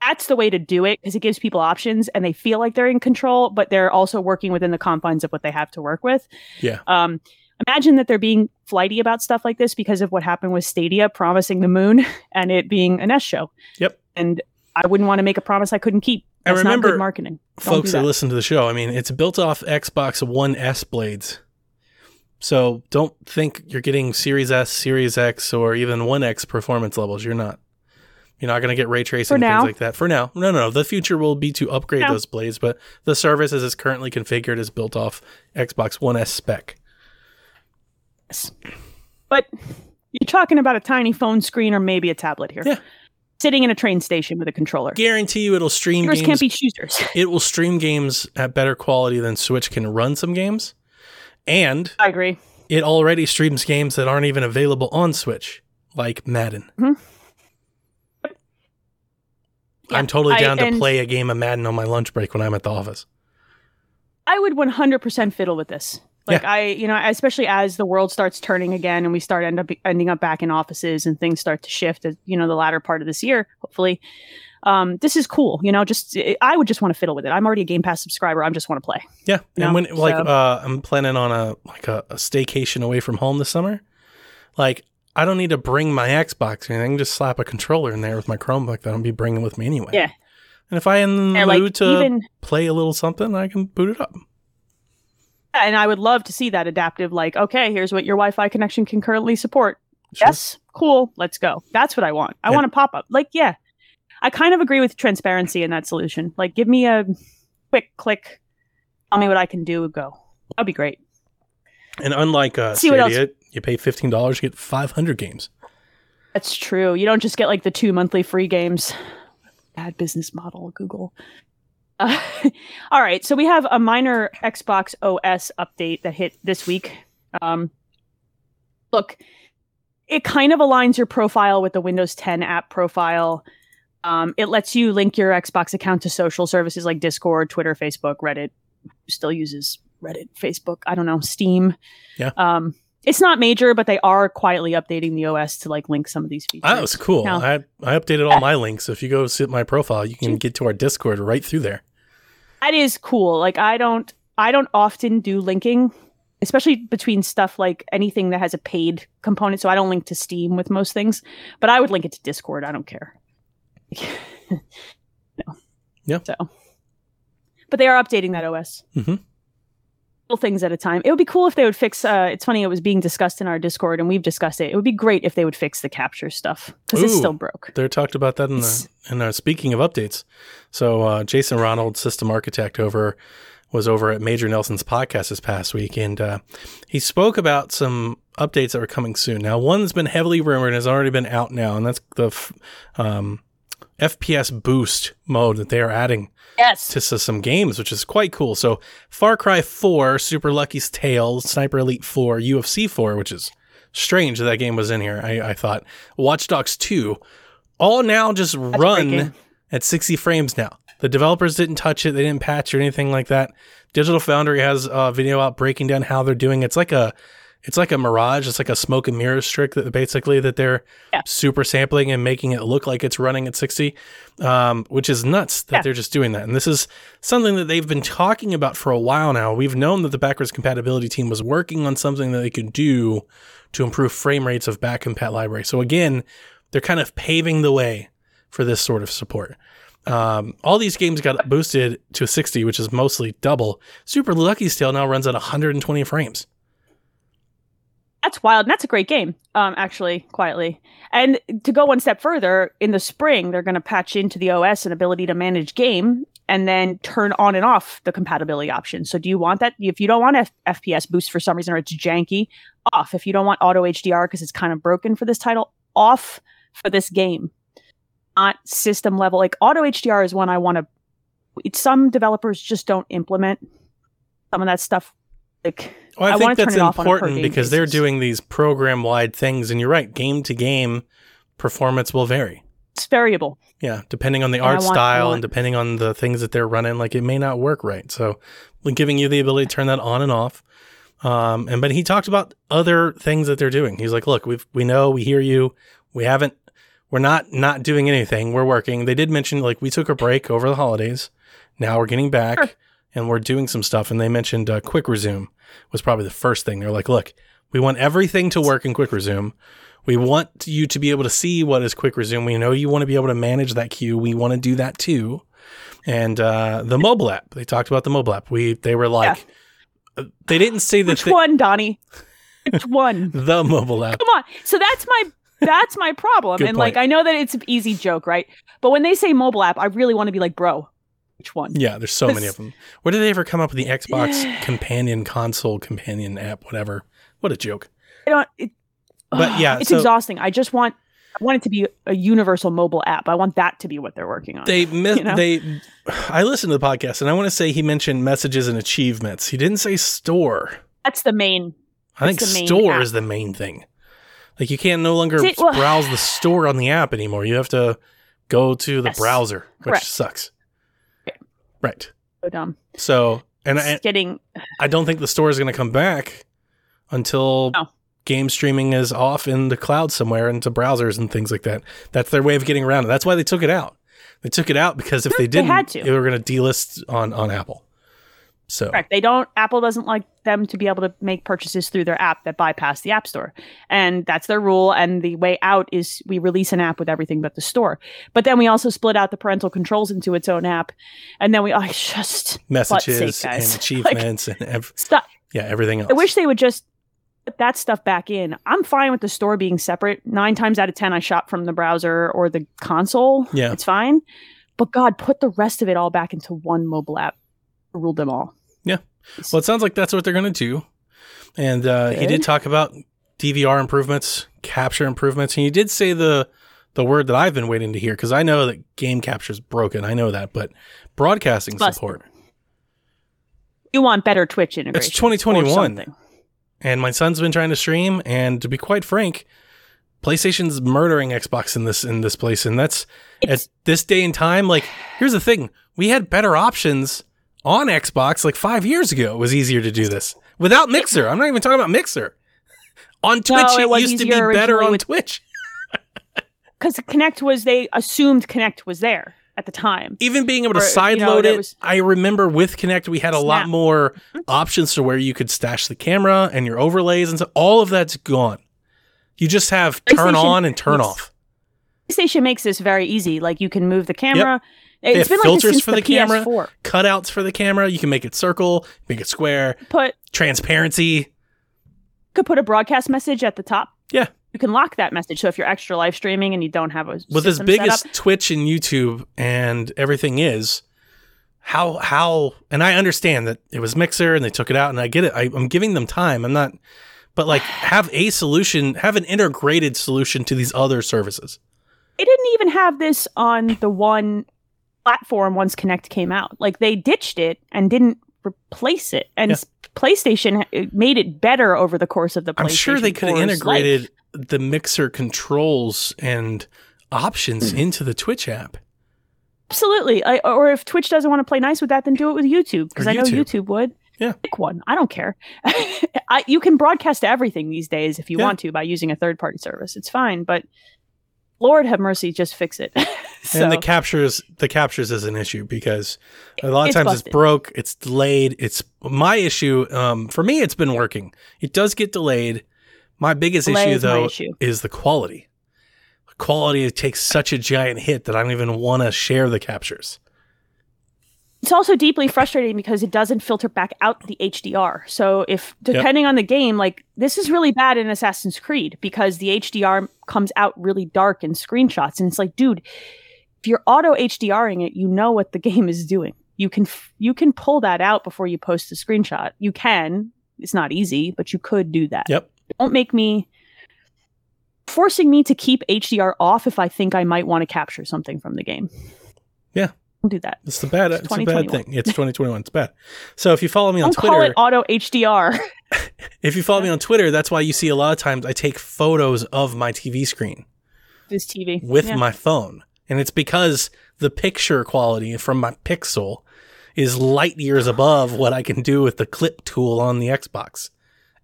that's the way to do it because it gives people options and they feel like they're in control but they're also working within the confines of what they have to work with Yeah. um imagine that they're being flighty about stuff like this because of what happened with stadia promising the moon [LAUGHS] and it being an s show Yep. and i wouldn't want to make a promise i couldn't keep I That's not remember good marketing Don't folks that that. listen to the show. I mean, it's built off Xbox One S blades. So don't think you're getting Series S, Series X, or even One X performance levels. You're not. You're not going to get ray tracing and things like that. For now. No, no. No. The future will be to upgrade No. those blades, but the service as it's currently configured is built off Xbox One S spec. But you're talking about a tiny phone screen or maybe a tablet here. Yeah. Sitting in a train station with a controller. Guarantee you it'll stream Yours games. can't be choosers. [LAUGHS] it will stream games at better quality than Switch can run some games. And I agree. it already streams games that aren't even available on Switch, like Madden. Mhm. Yeah, I'm totally I- down to play a game of Madden on my lunch break when I'm at the office. I would 100% fiddle with this. Like I, you know, especially as the world starts turning again and we start end up ending up back in offices and things start to shift as you know the latter part of this year, hopefully. Um, this is cool, you know. Just I would just want to fiddle with it. I'm already a Game Pass subscriber. I just want to play. Yeah, and when like so- uh, I'm planning on a like a, a staycation away from home this summer. Like I don't need to bring my Xbox or anything. Just slap a controller in there with my Chromebook that I'll be bringing with me anyway. Yeah. And if I am in like mood to even play a little something, I can boot it up. and I would love to see that adaptive. Like, okay, here's what your Wi-Fi connection can currently support. Sure. Yes, cool. Let's go. That's what I want. I Yeah. want a pop up. Like, yeah, I kind of agree with transparency in that solution. Like, give me a quick click. Tell me what I can do. Go. That'd be great. And unlike uh, See what else- you pay fifteen dollars to get five hundred games. That's true. You don't just get like the two monthly free games. Bad business model, Google. Uh, [LAUGHS] all right, so we have a minor Xbox OS update that hit this week. Um, look, it kind of aligns your profile with the Windows 10 app profile. Um, it lets you link your Xbox account to social services like Discord, Twitter, Facebook, Reddit. Still uses Reddit, Facebook. I don't know, Steam. Yeah. Um, it's not major, but they are quietly updating the OS to like link some of these features. Ah, That was cool. No. I I updated all my links. If you go sit my profile, you can get to our Discord right through there. that is cool. Like I don't I don't often do linking, especially between stuff like anything that has a paid component. So I don't link to Steam with most things, but I would link it to Discord. I don't care. No. [LAUGHS] Yeah. So, but they are updating that OS. Mhm. Little things at a time. It would be cool if they would fix. Uh, it's funny. It was being discussed in our Discord, and we've discussed it. It would be great if they would fix the capture stuff because it's still broke. They talked about that in the in our speaking of updates. So uh, Jason Ronald, system architect over, was over at Major Nelson's podcast this past week, and uh, he spoke about some updates that were coming soon. Now, one's been heavily rumored and has already been out now, and that's the f- um, FPS boost mode that they are adding Yes. to some games, which is quite cool. So, Far Cry 4, Super Lucky's Tale, Sniper Elite 4, UFC 4, which is strange that that game was in here. I, I thought Watch Dogs 2, all now just great run at 60 frames now. The developers didn't touch it, they didn't patch or anything like that. Digital Foundry has a video out breaking down how they're doing. It's like a it's like a mirage. It's like a smoke and mirrors trick that basically that they're Yeah. super sampling and making it look like it's running at 60, um, which is nuts that Yeah. they're just doing that. And this is something that they've been talking about for a while now. We've known that the backwards compatibility team was working on something that they could do to improve frame rates of back compat library. So again, they're kind of paving the way for this sort of support. Um, all these games got boosted to 60, which is mostly double. Super Lucky's Tale now runs at 120 frames. That's wild. And that's a great game, um, actually, quietly. And to go one step further, in the spring, they're going to patch into the OS an ability to manage game and then turn on and off the compatibility option. So, do you want that? If you don't want F- FPS boost for some reason or it's janky, off. If you don't want auto HDR because it's kind of broken for this title, off for this game. Not system level. Like auto HDR is one I want to. Some developers just don't implement some of that stuff. Like Well, I, I think that's it off on a per important because they're doing these program wide things, and you're right, game to game performance will vary. It's variable. Yeah, depending on the And art want- style want- and depending on the things that they're running, like it may not work right. So, giving you the ability to turn that on and off. Um, and but he talked about other things that they're doing. He's like, "Look, we we know, we hear you. We haven't, we're not not doing anything. We're working." They did mention like we took a break over the holidays. Now we're getting back Sure. And we're doing some stuff. And they mentioned uh, quick resume was probably the first thing. They're like, "Look, we want everything to work in quick resume." We want you to be able to see what is quick resume. We know you want to be able to manage that queue. We want to do that too. And uh, the mobile app, they talked about the mobile app. We they were like, uh, they didn't say the Which thi- one, Donnie? Which one? [LAUGHS] the mobile app. Come on. So that's my that's my problem. Good and like. I know that it's an easy joke, right? But when they say mobile app, I really want to be like, bro, which one? Yeah, there's so many of them. Where did they ever come up with the Xbox companion console companion app? Whatever. What a joke. I don't it, But [SIGHS] yeah, it's so- exhausting. I just want I want it to be a universal mobile app. I want that to be what they're working on. They mi- [LAUGHS] You know? they. [SIGHS] I listened to the podcast and I want to say he mentioned messages and achievements. He didn't say store. that's the main I think That's the main store app. is the main thing. Like you can't no longer See, well- browse the store on the app anymore. You have to go to the Yes, browser, which correct. sucks. Right. so dumb. So, and I, getting I don't think the store is going to come back until No. game streaming is off in the cloud somewhere into browsers and things like that. That's their way of getting around it. That's why they took it out. They took it out because if they They didn't, to. they were going to delist on on Apple. So correct. They don't Apple doesn't like them to be able to make purchases through their app that bypass the app store. And that's their rule. And the way out is we release an app with everything but the store. But then we also split out the parental controls into its own app. And then we [LAUGHS] I just messages sake, and [LAUGHS] achievements and ev- stop yeah, everything else. I wish they would just put that stuff back in. I'm fine with the store being separate. Nine times out of ten, I shop from the browser or the console. Yeah. It's fine. But God, put the rest of it all back into one mobile app. Rule them all. Yeah. Well, it sounds like that's what they're going to do. And uh, he did talk about DVR improvements, capture improvements, and he did say the the word that I've been waiting to hear because I know that game capture is broken. I know that, but broadcasting Busted. support. You want better Twitch integration. It's 2021. And my son's been trying to stream, and to be quite frank, PlayStation's murdering Xbox in this in this place, and that's It's- at this day and time. Like, here's the thing: we had better options on Xbox like five years ago. It was easier to do this without Mixer. I'm not even talking about Mixer. On Twitch, it it, used to be better on with- Twitch. [LAUGHS] Because Kinect was they assumed Kinect was there at the time. Even being able to Or, you side know, load it, was- I remember with Kinect we had a lot Snap. more mm-hmm. options to where you could stash the camera and your overlays and so all of that's gone. You just have turn on and turn off. PlayStation makes this very easy. Like you can move the camera. They It's have been like filters this for the, camera, PS4. cutouts for the camera. You can make it circle, make it square, Put transparency. could put a broadcast message at the top. Yeah. You can lock that message. So if you're extra live streaming and you don't have a With as big as Twitch and YouTube and everything is, how how and I understand that it was Mixer and they took it out and I get it. I, I'm giving them time. I'm not, but like [SIGHS] have a solution, have an integrated solution to these other services. they didn't even have this on the one platform once Kinect came out. Like they ditched it and didn't replace it. And Yeah. PlayStation uh, made it better over the course of the PlayStation. I'm sure they could have integrated life. the Mixer controls and options Hmm. into the Twitch app. Absolutely. I, or if Twitch doesn't want to play nice with that, then do it with YouTube because I know YouTube. YouTube would. Yeah. Pick one. I don't care. [LAUGHS] I, you can broadcast everything these days if you Yeah. want to by using a third party service. It's fine, but Lord have mercy, just fix it. so, [LAUGHS] and the captures the captures is an issue because a lot of times busted. it's broke it's delayed it's my issue um, for me it's been working it does get delayed my biggest Delay issue is though issue. is the quality the quality takes such a giant hit that i don't even want to share the captures it's also deeply frustrating because it doesn't filter back out the HDR. So if depending on the game, like this is really bad in Assassin's Creed because the HDR comes out really dark in screenshots, and it's like, dude, if you're auto HDRing it, you know what the [LAUGHS] game is doing. You can f- you can pull that out before you post the screenshot. You can. It's not easy, but you could do that. yep Don't make me forcing me to keep HDR off if I think I might want to capture something from the game. Yeah. Don't do that. it's the bad It's it's a bad thing it's 2021 it's bad so if you follow me on Don't call twitter it auto HDR. [LAUGHS] if you follow me on twitter that's why you see a lot of times i take photos of my tv screen this TV with Yeah. my phone. And it's because the picture quality from my Pixel is light years above what I can do with the clip tool on the Xbox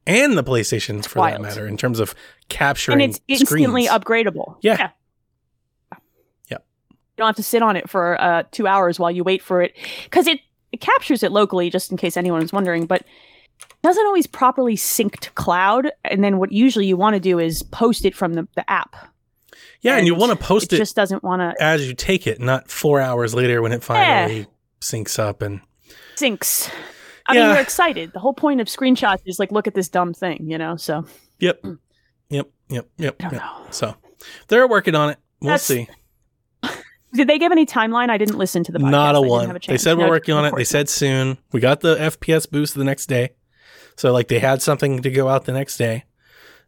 and the PlayStation for wild. that matter in terms of capturing and it's instantly screens. upgradable. Yeah. Yep. Don't have to sit on it for uh, two hours while you wait for it because it, it captures it locally, just in case anyone is wondering, but it doesn't always properly sync to cloud. And then what usually you want to do is post it from the, the app. Yeah, and you want to post it, it, just doesn't want to as you take it, not four hours later when it finally syncs up and syncs. I Yeah. mean, you're excited. The whole point of screenshots is like, look at this dumb thing, you know? So Yep. Yep. Yep. Yep. Yep. So they're working on it. We'll That's- see. Did they give any timeline? I didn't listen to the podcast. Not a one. a they said we're No, working on it. They said soon. We got the FPS boost the next day. So like they had something to go out the next day.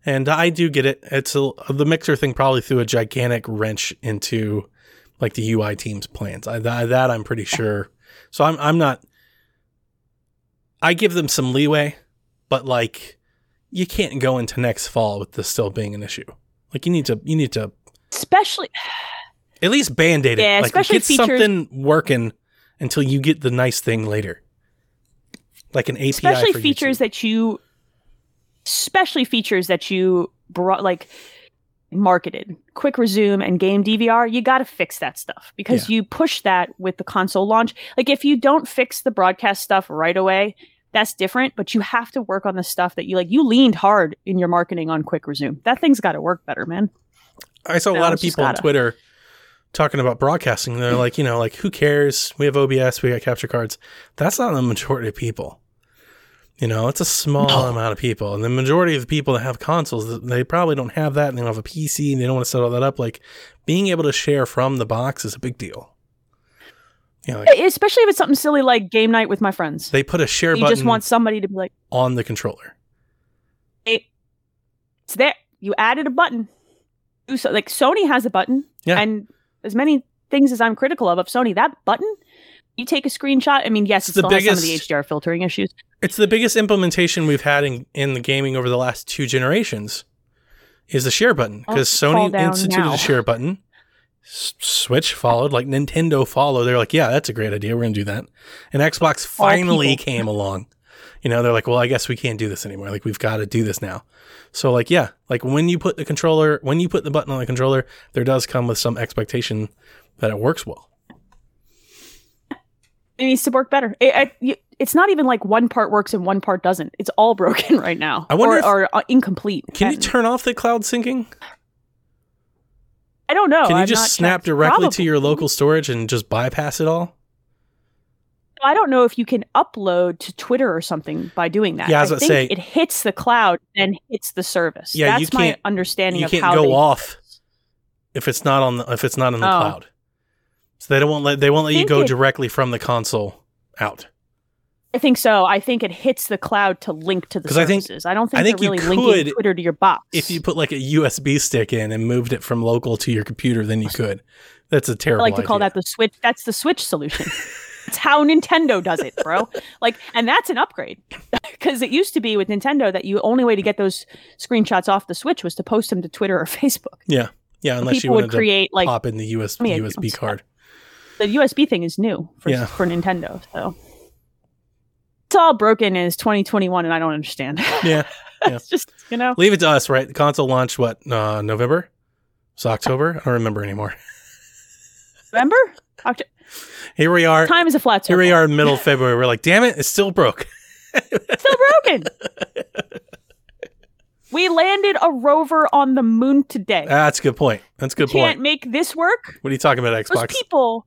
And I do get it. It's a, the mixer thing probably threw a gigantic wrench into like the UI team's plans. I, that, that I'm pretty sure. So I'm I'm not I give them some leeway, but like you can't go into next fall with this still being an issue. Like you need to you need to Especially, at least band-aid it. Yeah, like especially get features- something working until you get the nice thing later. Like an API especially for features YouTube. that you especially features that you brought like marketed quick resume and game dvr you got to fix that stuff because you push that with the console launch like if you don't fix the broadcast stuff right away that's different but you have to work on the stuff that you like you leaned hard in your marketing on quick resume that thing's got to work better man I saw a No, lot of people on gotta. Twitter talking about broadcasting. They're like, you know, like who cares? We have OBS, we got capture cards. That's not the majority of people. You know, it's a small amount of people, and the majority of the people that have consoles, they probably don't have that, and they don't have a PC, and they don't want to set all that up. Like, being able to share from the box is a big deal. You know, like, especially if it's something silly like game night with my friends they put a share you button You just want somebody to be like on the controller. it, it's there. You added a button. So, like Sony has a button, Yeah. and as many things as I'm critical of of Sony, that button, you take a screenshot. I mean, yes, It's it the biggest, some of the HDR filtering issues. It's the biggest implementation we've had in, in the gaming over the last two generations is the share button Oh, because Sony instituted now. a share button. S- Switch followed, like Nintendo followed. They're like, yeah, that's a great idea. We're going to do that. And Xbox finally came along. You know, they're like, well, I guess we can't do this anymore. Like, we've got to do this now. So, like, yeah, like when you put the controller, when you put the button on the controller, there does come with some expectation that it works well. It needs to work better. It, it, you- it's not even like one part works and one part doesn't. It's all [LAUGHS] broken right now. I wonder or, if- or uh, incomplete. Can you turn off the cloud syncing? I don't know. Can you I've just snap checked. directly to your local storage and just bypass it all? I don't know if you can upload to Twitter or something by doing that. Yeah, I was to think say- it hits the cloud, and hits the service. Yeah, that's my can't- understanding you of can't how go off if it's not on the if it's not in the Oh. cloud. So they don't want let they won't let you go it- directly from the console out. I think so. I think it hits the cloud to link to the 'Cause I think- services. I, don't think I think you really linking could Twitter to your box. If you put like a USB stick in and moved it from local to your computer, then you could. That's a terrible. I like to call that the switch. That's the switch solution. [LAUGHS] It's how Nintendo does it, bro. like, and that's an upgrade [LAUGHS] because it used to be with Nintendo that you only way to get those screenshots off the Switch was to post them to Twitter or [LAUGHS] Facebook. Yeah, yeah. Unless you wanted would create to like pop in the US, I mean, USB card. the USB thing is new for Yeah. for Nintendo. So it's all broken it's 2021, and I don't understand. [LAUGHS] Yeah, it's just you know. leave it to us. Right, the console launched what uh, November? It's October. I don't remember anymore. Remember, Oct- Here we are. time is a flat Here we are in middle of February. We're like, damn it, it's still broke. [LAUGHS] Still broken. we landed a rover on the moon today. Ah, That's a good point. That's a good point. Can't make this work. What are you talking about, Those Xbox? people,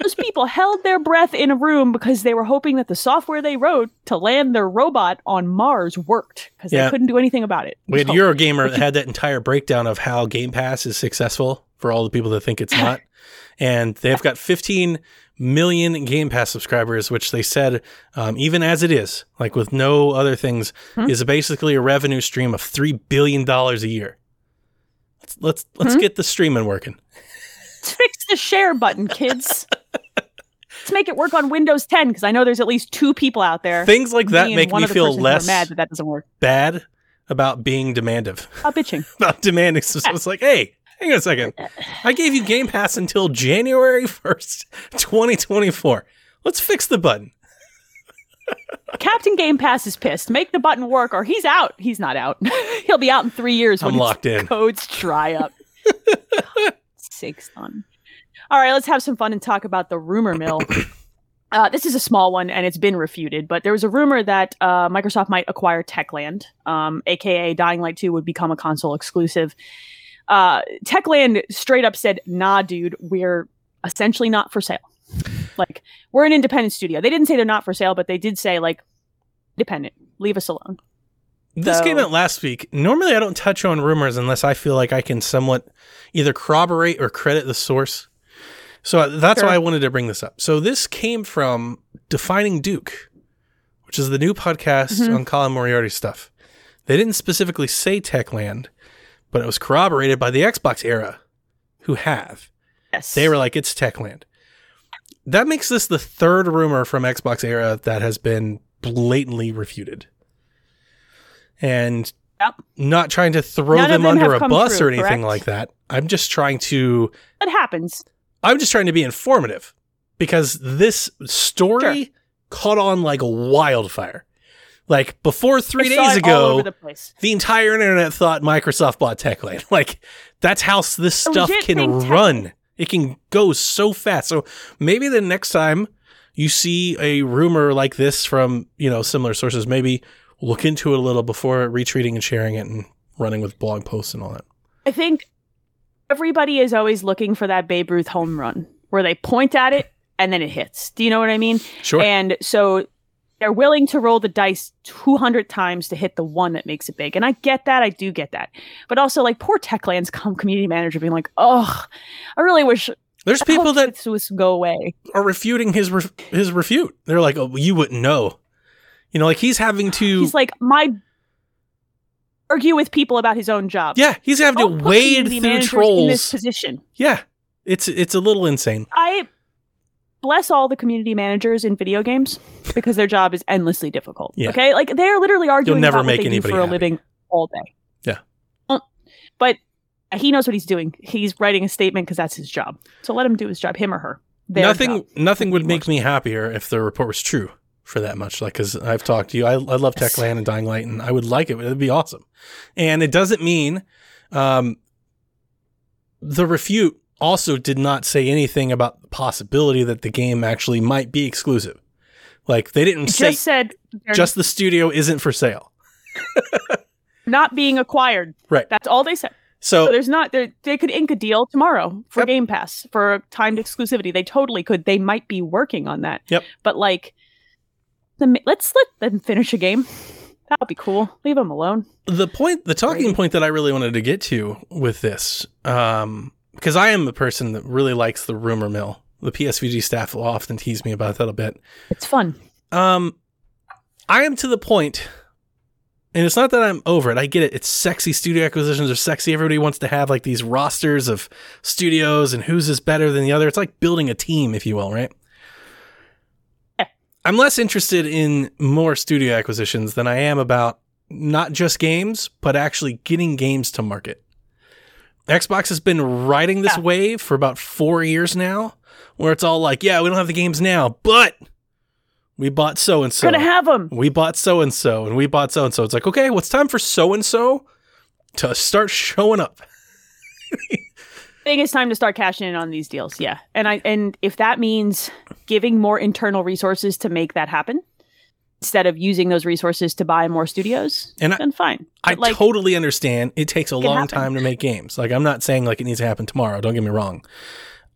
those people [LAUGHS] held their breath in a room because they were hoping that the software they wrote to land their robot on Mars worked because Yeah. they couldn't do anything about it. We had So- Eurogamer that had that entire breakdown of how Game Pass is successful for all the people that think it's [LAUGHS] not. And they've got 15 million Game Pass subscribers, which they said, um, even as it is, like with no other things, Hmm? is basically a revenue stream of $3 billion a year. Let's, let's, let's Hmm? get the streaming working. Let's [LAUGHS] fix the share button, kids. Let's make it work on Windows 10 because I know there's at least two people out there. Things like that make me feel person who are less mad that that doesn't work. bad about being demandive. About bitching. [LAUGHS] about demanding. So it's [LAUGHS] like, hey, Hang on a second. I gave you Game Pass until January [LAUGHS] 1st, 2024. Let's fix the button. [LAUGHS] Captain Game Pass is pissed. Make the button work, or he's out. He's not out. [LAUGHS] He'll be out in three years when I'm locked in. codes dry up. Sakes on. All right, let's have some fun and talk about the rumor mill. [COUGHS] Uh, this is a small one and it's been refuted, but there was a rumor that uh, Microsoft might acquire Techland, um, aka Dying Light 2 would become a console exclusive. Uh, Techland straight up said, nah, dude, we're essentially not for sale. Like, we're an independent studio. They didn't say they're not for sale, but they did say, like, independent. Leave us alone. This So- came out last week. Normally, I don't touch on rumors unless I feel like I can somewhat either corroborate or credit the source. So uh, that's Sure. why I wanted to bring this up. So this came from Defining Duke, which is the new podcast Mhm. on Colin Moriarty stuff. They didn't specifically say Techland, but it was corroborated by the Xbox era, who have. Yes. They were like, it's Techland. That makes this the third rumor from Xbox era that has been blatantly refuted. And Yep. not trying to throw them them under a bus true, or anything correct? like that. I'm just trying to It happens. I'm just trying to be informative because this story caught on like a wildfire. Like before 3 I days it all over ago, the the entire internet thought Microsoft bought Techland. [LAUGHS] Like that's how this stuff can run. It can go so fast. So maybe the next time you see a rumor like this from, you know, similar sources, maybe look into it a little before retweeting and sharing it and running with blog posts and all that. I think everybody is always looking for that Babe Ruth home run where they point at it and then it hits. Do you know what I mean? Sure. And so they're willing to roll the dice 200 times to hit the one that makes it big. And I get that. I do get that. But also, like, poor Techland's community manager being like, oh, I really wish There's I people that was go away. are refuting his ref- his refute. They're like, "Oh, you wouldn't know." You know, like he's having to He's like, my argue with people about his own job. Yeah, he's having to wade through managers in this trolls. position. Yeah. It's it's a little insane. I bless all the community managers in video games because their job is endlessly difficult. Yeah. Okay, like they're literally arguing never about what make they do for a living all day. Yeah. Uh, But he knows what he's doing. He's writing a statement because that's his job. So let him do his job, him or her. Nothing job. nothing would make me happier if the report was true for that much. Like, because I've talked to you, I, I love Yes. Techland and Dying Light, and I would like it. It'd be awesome. And it doesn't mean um, the refute also did not say anything about the possibility that the game actually might be exclusive. Like they didn't It say just said just the studio isn't for sale. [LAUGHS] not being acquired. Right. That's all they said. So So there's not they could ink a deal tomorrow for Yep. Game Pass for timed exclusivity. They totally could. They might be working on that. Yep. But like the, let's let them finish a game. That would be cool. Leave them alone. the point the talking Brady. point that i really wanted to get to with this um because i am a person that really likes the rumor mill. The psvg staff will often tease me about that a bit. It's fun. um i am to the point and it's not that i'm over it. I get it. It's sexy. Studio acquisitions are sexy. Everybody wants to have like these rosters of studios and whose is better than the other. It's like building a team if you will right? Yeah. i'm less interested in more studio acquisitions than i am about not just games, but actually getting games to market. Xbox has been riding this Yeah. wave for about four years now, where it's all like, yeah, we don't have the games now, but we bought so and so. Gonna have them. We bought so and so, and we bought so and so. It's like, okay, well, time for so and so to start showing up. I think it's time to start cashing in on these deals. Yeah, and I and if that means giving more internal resources to make that happen, instead of using those resources to buy more studios, And I- then fine. I like, totally understand it takes a can long happen. time to make games. Like I'm not saying like it needs to happen tomorrow, don't get me wrong.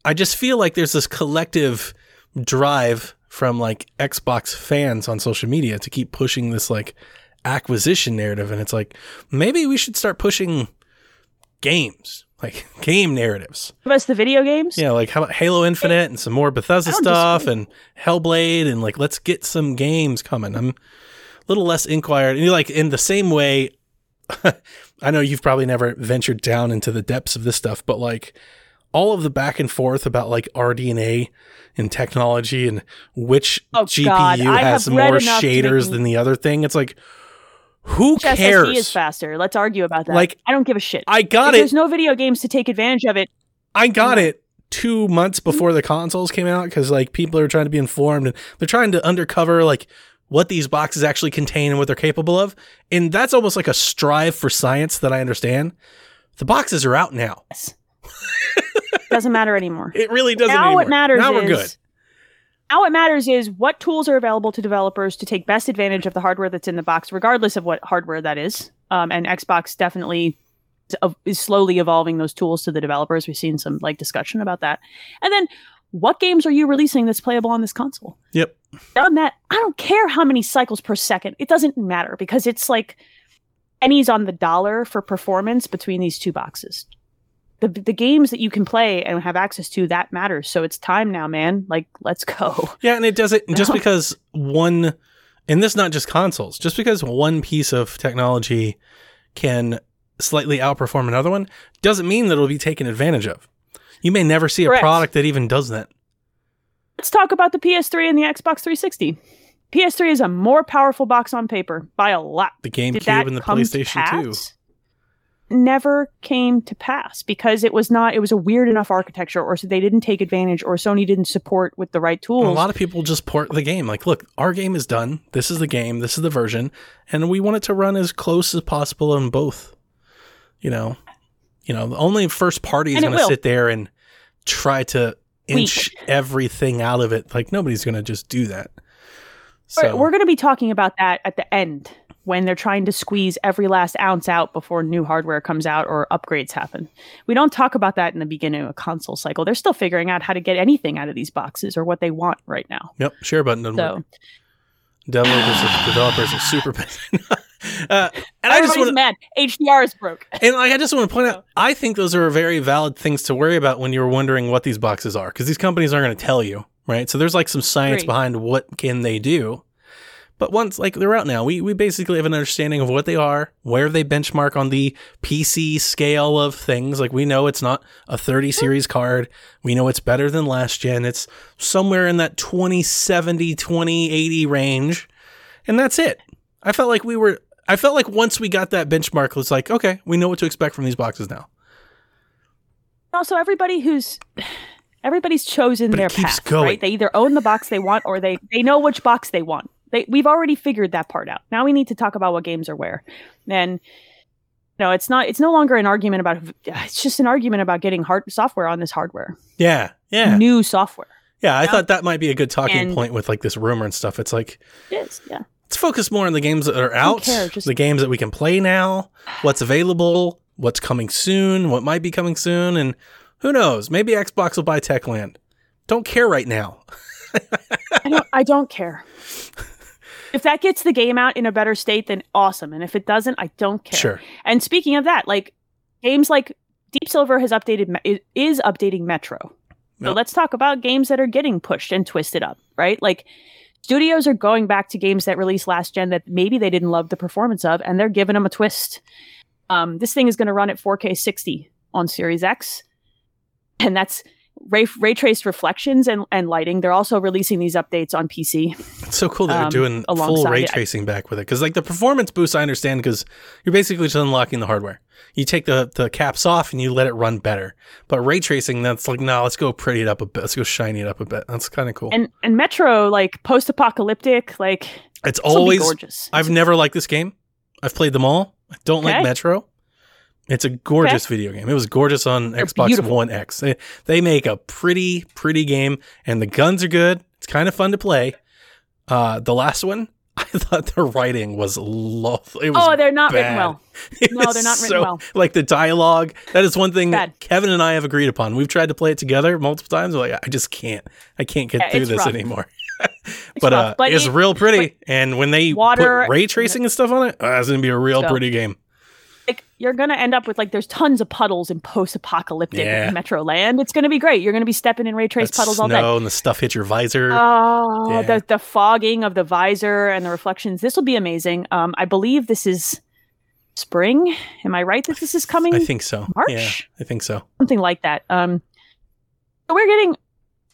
I just feel like there's this collective drive from like Xbox fans on social media to keep pushing this like acquisition narrative and it's like maybe we should start pushing games, like game narratives. us the video games. Yeah, like how about Halo Infinite and some more Bethesda stuff and Hellblade and like let's get some games coming. I'm a little less inquired. And you're like in the same way, [LAUGHS] I know you've probably never ventured down into the depths of this stuff, but like all of the back and forth about like RDNA and technology and which Oh, GPU God. Has more enough to make shaders than the other thing. It's like, Who cares? is faster. Let's argue about that. Like, I don't give a shit. I got if it. there's no video games to take advantage of it. I got it two months mm-hmm. before the consoles came out because like people are trying to be informed and they're trying to undercover like what these boxes actually contain and what they're capable of. And that's almost like a strive for science that I understand. The boxes are out now. Yes. Doesn't matter anymore. [LAUGHS] It really doesn't. now anymore. what matters Now is we're good. Now it matters is what tools are available to developers to take best advantage of the hardware that's in the box, regardless of what hardware that is. Um, and Xbox definitely is- slowly evolving those tools to the developers. We've seen some like discussion about that. And then, what games are you releasing that's playable on this console? Yep. Beyond that, I don't care how many cycles per second. It doesn't matter because it's like pennies on the dollar for performance between these two boxes. The, the games that you can play and have access to that matters. So it's time now, man. Like, let's go. [LAUGHS] Yeah, and it doesn't just No. because one, and this not just consoles, just because one piece of technology can slightly outperform another one doesn't mean that it'll be taken advantage of. You may never see a Correct. product that even does that. Let's talk about the PS3 and the Xbox 360. PS3 is a more powerful box on paper by a lot. The GameCube and the PlayStation 2. Never came to pass because it was not. It was a weird enough architecture, or so they didn't take advantage, or Sony didn't support with the right tools. A lot of people just port the game. Like, look, our game is done. This is the game. This is the version, and we want it to run as close as possible on both. You know, you know, the only first party is going to sit there and try to inch everything out of it. Like nobody's going to just do that. We're- So We're going to be talking about that at the end when they're trying to squeeze every last ounce out before new hardware comes out or upgrades happen. We don't talk about that in the beginning of a console cycle. They're still figuring out how to get anything out of these boxes or what they want right now. yep, share button doesn't So work. Developers, developers are super. [LAUGHS] uh, and I just everybody's want to mad. HDR is broke. And like, I just want to point out, I think those are very valid things to worry about when you're wondering what these boxes are, because these companies aren't going to tell you, right? So there's like some science Agreed. behind what can they do. But once like they're out now, we we basically have an understanding of what they are, where they benchmark on the PC scale of things. Like we know it's not a 30 series card. We know it's better than last gen. It's somewhere in that 2070, 2080 range. And that's it. I felt like we were I felt like once we got that benchmark, it was like, okay, we know what to expect from these boxes now. Also, everybody who's everybody's chosen But their path, going. right? They either own the box they want or they they know which box they want. They we've already figured that part out. Now we need to talk about what games are where. And no, it's not. It's no longer an argument about. It's just an argument about getting hard software on this hardware, Yeah. Yeah. new software. Yeah. I Yeah. thought that might be a good talking And- point with like this rumor and stuff. It's like, It is, yeah. let's focus more on the games that are out, care, just- the games that we can play now, what's available, what's coming soon, what might be coming soon, and who knows? Maybe Xbox will buy Techland. Don't care right now. [LAUGHS] I don't. I don't care. If that gets the game out in a better state, then awesome. And if it doesn't, I don't care. Sure. And speaking of that, like games like Deep Silver has updated is updating Metro. So let's talk about games that are getting pushed and twisted up, right? Like studios are going back to games that released last gen that maybe they didn't love the performance of, and they're giving them a twist. Um, this thing is going to run at 4K 60 on Series X, and that's ray, ray traced reflections and, and lighting. They're also releasing these updates on PC. It's so cool that they're Um, doing full ray tracing back with it. Because like the performance boost, I understand because you're basically just unlocking the hardware. You take the, the caps off and you let it run better. But ray tracing, that's like, no, let's go pretty it up a bit. Let's go shiny it up a bit. That's kind of cool. And and Metro, like post apocalyptic, like it's this will be always gorgeous. I've never liked this game. I've played them all. I don't like Metro. It's a gorgeous video game. It was gorgeous on Xbox beautiful. One X. They, they make a pretty, pretty game, and the guns are good. It's kind of fun to play. Uh, the last one, [LAUGHS] I thought the writing was was oh, they're not written well. It [LAUGHS] No, they're not written so- well. Like the dialogue, that is one thing Bad. that Kevin and I have agreed upon. We've tried to play it together multiple times. We're like, I just can't. I can't get Yeah, through this rough. anymore. [LAUGHS] but rough, uh, but it's it- real pretty. and when they Water- put ray tracing and stuff on it, uh, it's gonna be a real So- pretty game. You're gonna end up with like there's tons of puddles in post-apocalyptic Yeah. Metro land. It's gonna be great. You're gonna be stepping in ray trace That puddles all day. and the stuff hits your visor. Oh, Yeah. the the fogging of the visor and the reflections. This will be amazing. Um, I believe this is spring. Am I right that this is coming? I think so. March? Yeah, I think so. something like that. Um, so we're getting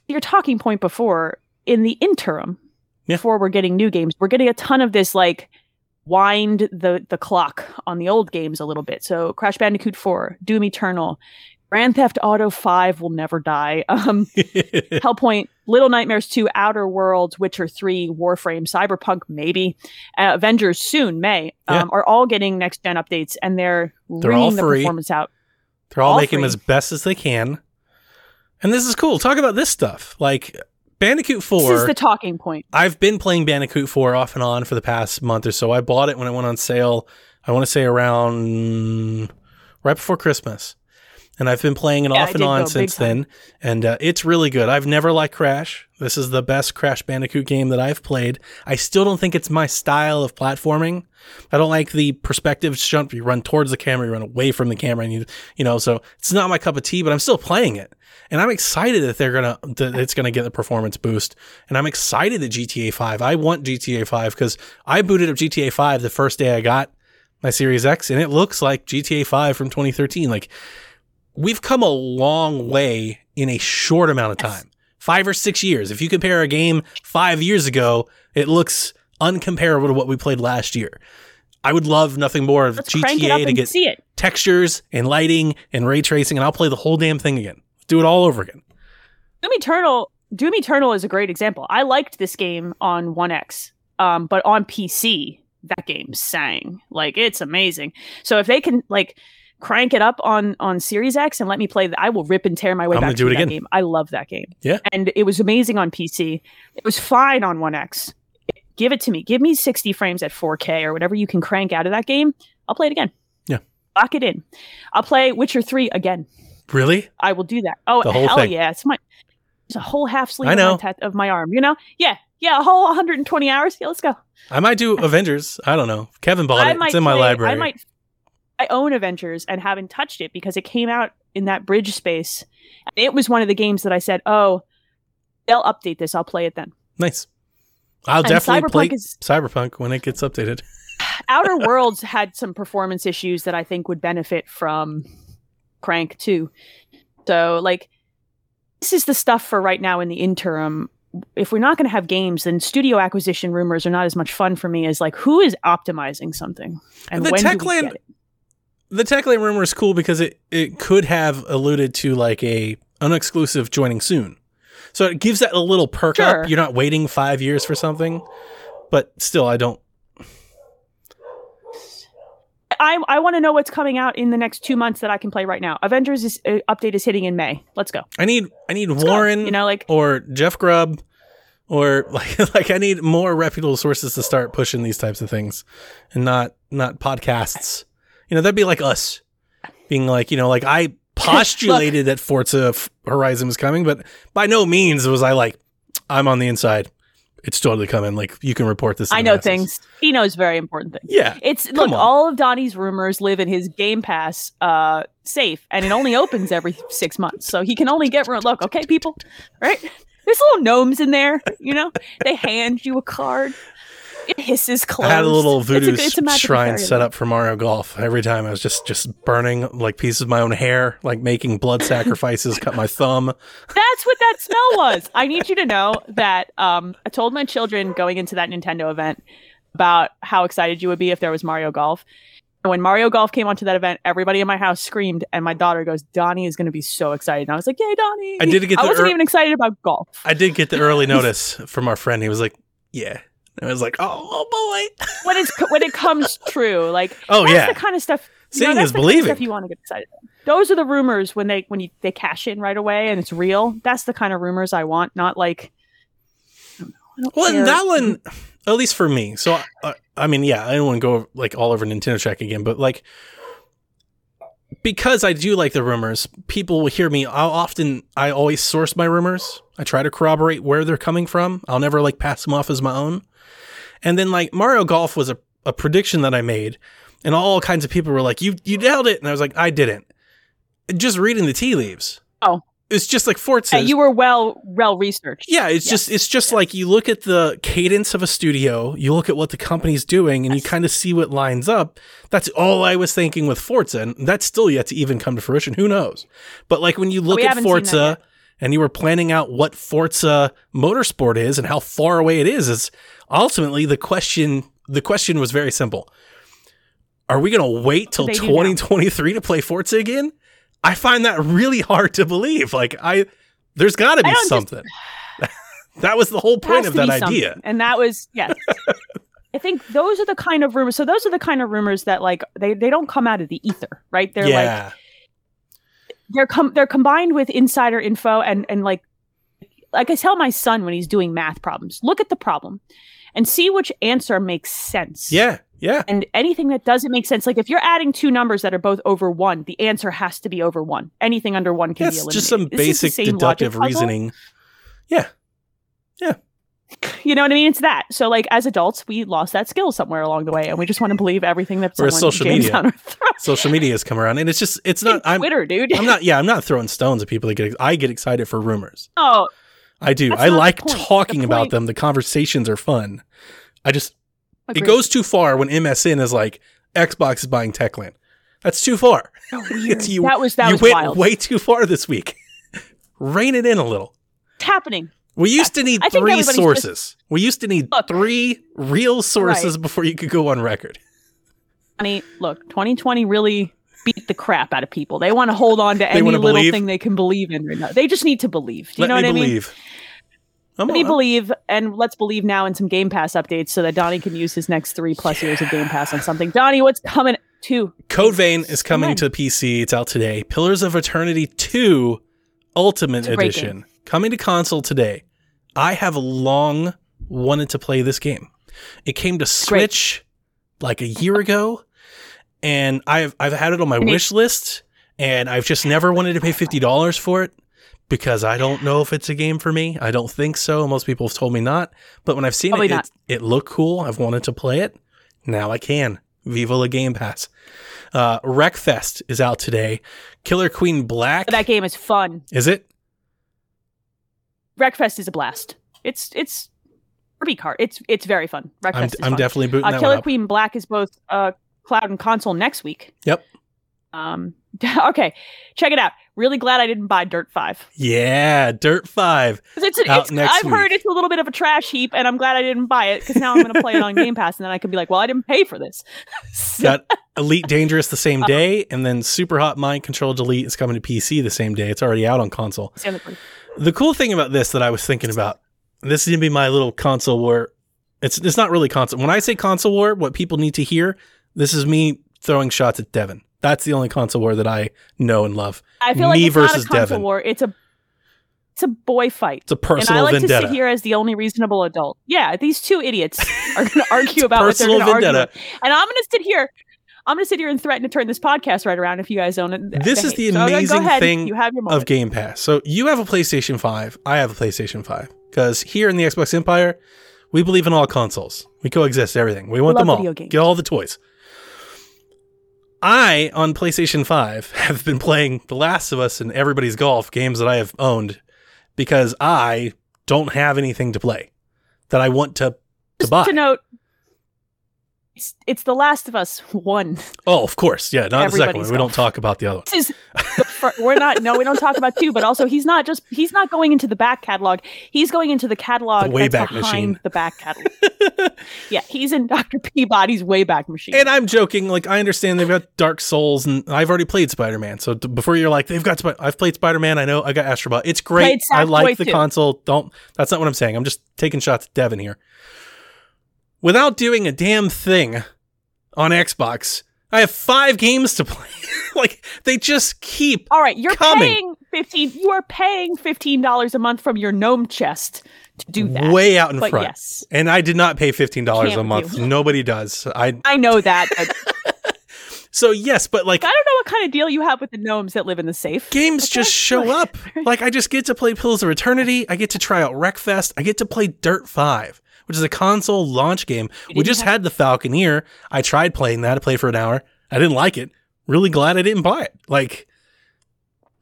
your talking point before in the interim. Yeah. Before we're getting new games, we're getting a ton of this like wind the the clock on the old games a little bit. So Crash Bandicoot 4, Doom Eternal, Grand Theft Auto 5 will never die. [LAUGHS] Um, [LAUGHS] Hellpoint, Little Nightmares 2, Outer Worlds, Witcher 3, Warframe, Cyberpunk, maybe, uh, Avengers soon, May, um, Yeah. are all getting next gen updates and they're, They're all the free. performance out. They're all, All making them as best as they can. And this is cool. Talk about this stuff. Like Bandicoot 4. This is the talking point. I've been playing Bandicoot 4 off and on for the past month or so. I bought it when it went on sale. I want to say around right before Christmas. And I've been playing it Yeah, off and on since then. And uh, it's really good. I've never liked Crash. This is the best Crash Bandicoot game that I've played. I still don't think it's my style of platforming. I don't like the perspective jump. You run towards the camera, you run away from the camera, and you, you know, so it's not my cup of tea, but I'm still playing it. And I'm excited that they're gonna that it's gonna get a performance boost. And I'm excited that GTA 5. I want GTA 5 because I booted up GTA 5 the first day I got my Series X, and it looks like GTA 5 from 2013. Like we've come a long way in a short amount of time. Five or six years. If you compare a game five years ago, it looks uncomparable to what we played last year. I would love nothing more of Let's crank it up GTA to get see it. textures and lighting and ray tracing, and I'll play the whole damn thing again. Do it all over again. Doom Eternal, Doom Eternal is a great example. I liked this game on One X, um, but on PC, that game sang like it's amazing. So if they can like crank it up on on Series X and let me play, that, I will rip and tear my way I'm back do to it that again. game. I love that game. Yeah. and it was amazing on PC. It was fine on One X. Give it to me. Give me 60 frames at 4K or whatever you can crank out of that game. I'll play it again. Yeah. lock it in. I'll play Witcher 3 again. Really? I will do that. Oh, The whole hell thing. yeah! It's my it's a whole half sleeve of my, of my arm. You know? Yeah, yeah, a whole 120 hours. Yeah, let's go. I might do Avengers. I don't know. Kevin bought I it. It's in my library. I might. I own Avengers and haven't touched it because it came out in that bridge space. It was one of the games that I said, "Oh, they'll update this. I'll play it then." nice. I'll And definitely Cyberpunk play is- Cyberpunk when it gets updated. [LAUGHS] Outer Worlds had some performance issues that I think would benefit from Crank too. So, like, this is the stuff for right now in the interim. If we're not going to have games, then studio acquisition rumors are not as much fun for me as like who is optimizing something and The when tech the Techland rumor is cool because it, it could have alluded to like a unexclusive joining soon. So it gives that a little perk Sure. up. You're not waiting five years for something. But still, I don't. I I want to know what's coming out in the next two months that I can play right now. Avengers is, uh, update is hitting in May. Let's go. I need I need Let's go. Warren You know, like or Jeff Grubb or [LAUGHS] like like I need more reputable sources to start pushing these types of things and not not podcasts. You know, that'd be like us being like, you know, like I postulated [LAUGHS] that Forza Horizon was coming, but by no means was I like I'm on the inside. It's totally coming. Like you can report this. I know masses. things. He knows very important things. Yeah. It's look, on. all of Donnie's rumors live in his Game Pass uh safe, and it only opens every six months, so he can only get ru- look. Okay, people, right? There's little gnomes in there. You know, they hand you a card. [LAUGHS] It hisses I had a little voodoo It's a, it's a shrine set up for Mario Golf. Every time I was just just burning like pieces of my own hair, like making blood sacrifices, cut my thumb. [LAUGHS] That's what that smell was. I need you to know that um, I told my children going into that Nintendo event about how excited you would be if there was Mario Golf. And when Mario Golf came onto that event, everybody in my house screamed, and my daughter goes, "Donnie is going to be so excited!" And I was like, "Yay, Donnie!" I did get I wasn't ear- even excited about golf. I did get the early [LAUGHS] notice from our friend. He was like, "Yeah," I was like, "Oh, oh boy." When it's when it comes [LAUGHS] true, like Oh that's yeah, the kind of stuff. you Seeing know, is the kind of believing. Stuff you want to get excited. About. Those are the rumors when they when you they cash in right away and it's real. That's the kind of rumors I want, not like. I don't know, I don't Well, care. and that one, at least for me. So, uh, I mean, yeah, I don't want to go like all over Nintendo Check again, but like because I do like the rumors, people will hear me. I'll often, I always source my rumors. I try to corroborate where they're coming from. I'll never like pass them off as my own. And then like Mario Golf was a, a prediction that I made, and all kinds of people were like, "You you nailed it," and I was like, "I didn't." Just reading the tea leaves. Oh. It's just like Forza. Yeah, you were well well researched. Yeah, it's Yes. just it's just Yes. like you look at the cadence of a studio, you look at what the company's doing, and you kind of see what lines up. That's all I was thinking with Forza, and that's still yet to even come to fruition. Who knows? But like when you look at haven't seen that Forza and you were planning out what Forza Motorsport is and how far away it is, is ultimately the question the question was very simple. Are we going to wait till they do now? 2023 to play Forza again? I find that really hard to believe. Like I there's got to be don't just- something. [LAUGHS] that was the whole point of that be something. idea. And that was yes. [LAUGHS] I think those are the kind of rumors. So those are the kind of rumors that like they they don't come out of the ether, right? They're like yeah. they're com- they're combined with insider info and and like like I tell my son when he's doing math problems, look at the problem and see which answer makes sense. yeah. Yeah. And anything that doesn't make sense, like if you're adding two numbers that are both over one, the answer has to be over one. Anything under one can be That's eliminated. just some This basic deductive reasoning. Yeah. Yeah. [LAUGHS] You know what I mean? It's that. So like as adults, we lost that skill somewhere along the way, and we just want to believe everything that Or someone social media. Social media has come around and it's just it's not [LAUGHS] I'm Twitter, dude. I'm not yeah, I'm not throwing stones at people that get I get excited for rumors. oh, I do. I like talking about them. The conversations are fun. I just agreed. it goes too far when MSN is like Xbox is buying Techland. That's too far. [LAUGHS] weird. you- that was that you was went wild. way too far this week. [LAUGHS] Rein it in a little. It's happening. We used to need I three sources. We used to need Look. three real sources before you could go on record. Honey, look, 2020 really beat the crap out of people. They want to hold on to any little believe. thing they can believe in right now. They just need to believe. Do you Let know me what I mean? I'm- Let me believe, and let's believe now in some Game Pass updates so that Donnie can use his next three plus years of Game Pass on something. Donnie, what's coming to? Code Vein is coming to PC. It's out today. Pillars of Eternity 2 Ultimate great Edition coming to console today. I have long wanted to play this game. It came to Switch like a year ago, and I've I've had it on my wish list, and I've just never wanted to pay fifty dollars for it because I don't know if it's a game for me. I don't think so. Most people have told me not, but when I've seen Probably it, not. it, it looked cool. I've wanted to play it. Now I can. Viva la Game Pass. Uh, Wreckfest is out today. Killer Queen Black. That game is fun. is it? Wreckfest is a blast. It's it's Kirby card. It's it's very fun. Wreckfest I'm, is I'm fun. definitely booting Uh, that Killer. Queen Black is both uh, cloud and console next week. Yep. Um. [LAUGHS] Okay, check it out. Really glad I didn't buy Dirt Five. Yeah, Dirt Five. It's, Out it's next I've heard it's a little bit of a trash heap, and I'm glad I didn't buy it because now I'm going to play it on [LAUGHS] Game Pass, and then I can be like, well, I didn't pay for this. So- [LAUGHS] Got Elite Dangerous the same uh-huh. day, and then Super Hot Mind Control Delete is coming to PC the same day. It's already out on console. The cool thing about this that I was thinking about, this is gonna be my little console war. It's it's not really console. When I say console war, what people need to hear, this is me throwing shots at Devin. That's the only console war that I know and love. I feel like Me it's versus not a console Devin. war. It's a it's a boy fight. It's a personal And I like vendetta. to sit here as the only reasonable adult. Yeah, these two idiots are going [LAUGHS] to argue about what they're personal going to argue, vendetta. about. and I'm going to sit here. I'm going to sit here and threaten to turn this podcast right around if you guys don't. This is the So, amazing ahead. thing You have your of. Game Pass. So you have a PlayStation 5. I have a PlayStation 5. Because here in the Xbox Empire, we believe in all consoles. We coexist everything. We want Love them all. Get all the toys. I, on PlayStation 5, [LAUGHS] have been playing The Last of Us and Everybody's Golf games that I have owned because I don't have anything to play that I want to, to Just buy. to note, it's, it's The Last of Us one. oh, of course. Yeah, not the second one. Everybody's We don't talk about the other one. This is the [LAUGHS] fir- we're not no we don't talk about two, but also he's not just he's not going into the back catalog. He's going into the catalog The that's behind Machine. the back catalog. [LAUGHS] yeah, he's in Dr. Peabody's Wayback Machine. And I'm joking. Like I understand they've got Dark Souls, and I've already played Spider Man. So t- before you're like they've got, Spi- I've played Spider Man. I know I got Astrobot. It's great. I like the too. console. Don't. That's not what I'm saying. I'm just taking shots at Devin here. Without doing a damn thing on Xbox, I have five games to play. [LAUGHS] like they just keep. All right, you're coming. paying fifteen. You are paying fifteen dollars a month from your gnome chest to do that. Way out in but front, yes, and I did not pay fifteen dollars a month. do. Nobody does. I I know that. But [LAUGHS] so yes, but like I don't know what kind of deal you have with the gnomes that live in the safe. games Okay, just show up. [LAUGHS] Like I just get to play Pillars of Eternity. I get to try out Wreckfest. I get to play Dirt Five, which is a console launch game. We just have- had the Falconeer. I tried playing that. I played for an hour. I didn't like it. Really glad I didn't buy it. Like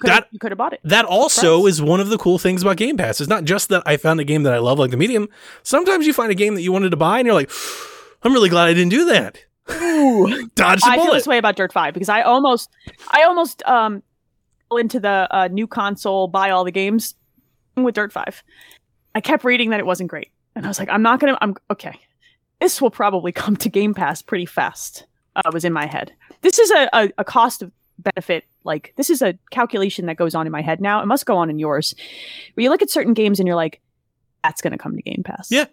Could've- that- you could have bought it. that also Price. is one of the cool things about Game Pass. It's not just that I found a game that I love, like the Medium. Sometimes you find a game that you wanted to buy, and you're like, [SIGHS] I'm really glad I didn't do that. Ooh. [LAUGHS] Dodge the I feel this way about Dirt Five because I almost, I almost um, into the uh, new console, buy all the games with Dirt Five. I kept reading that it wasn't great, and I was like, I'm not gonna. I'm okay. this will probably come to Game Pass pretty fast. Uh, was in my head. This is a, a, a cost of benefit. Like this is a calculation that goes on in my head now. It must go on in yours. Where you look at certain games and you're like, that's going to come to Game Pass. Yeah.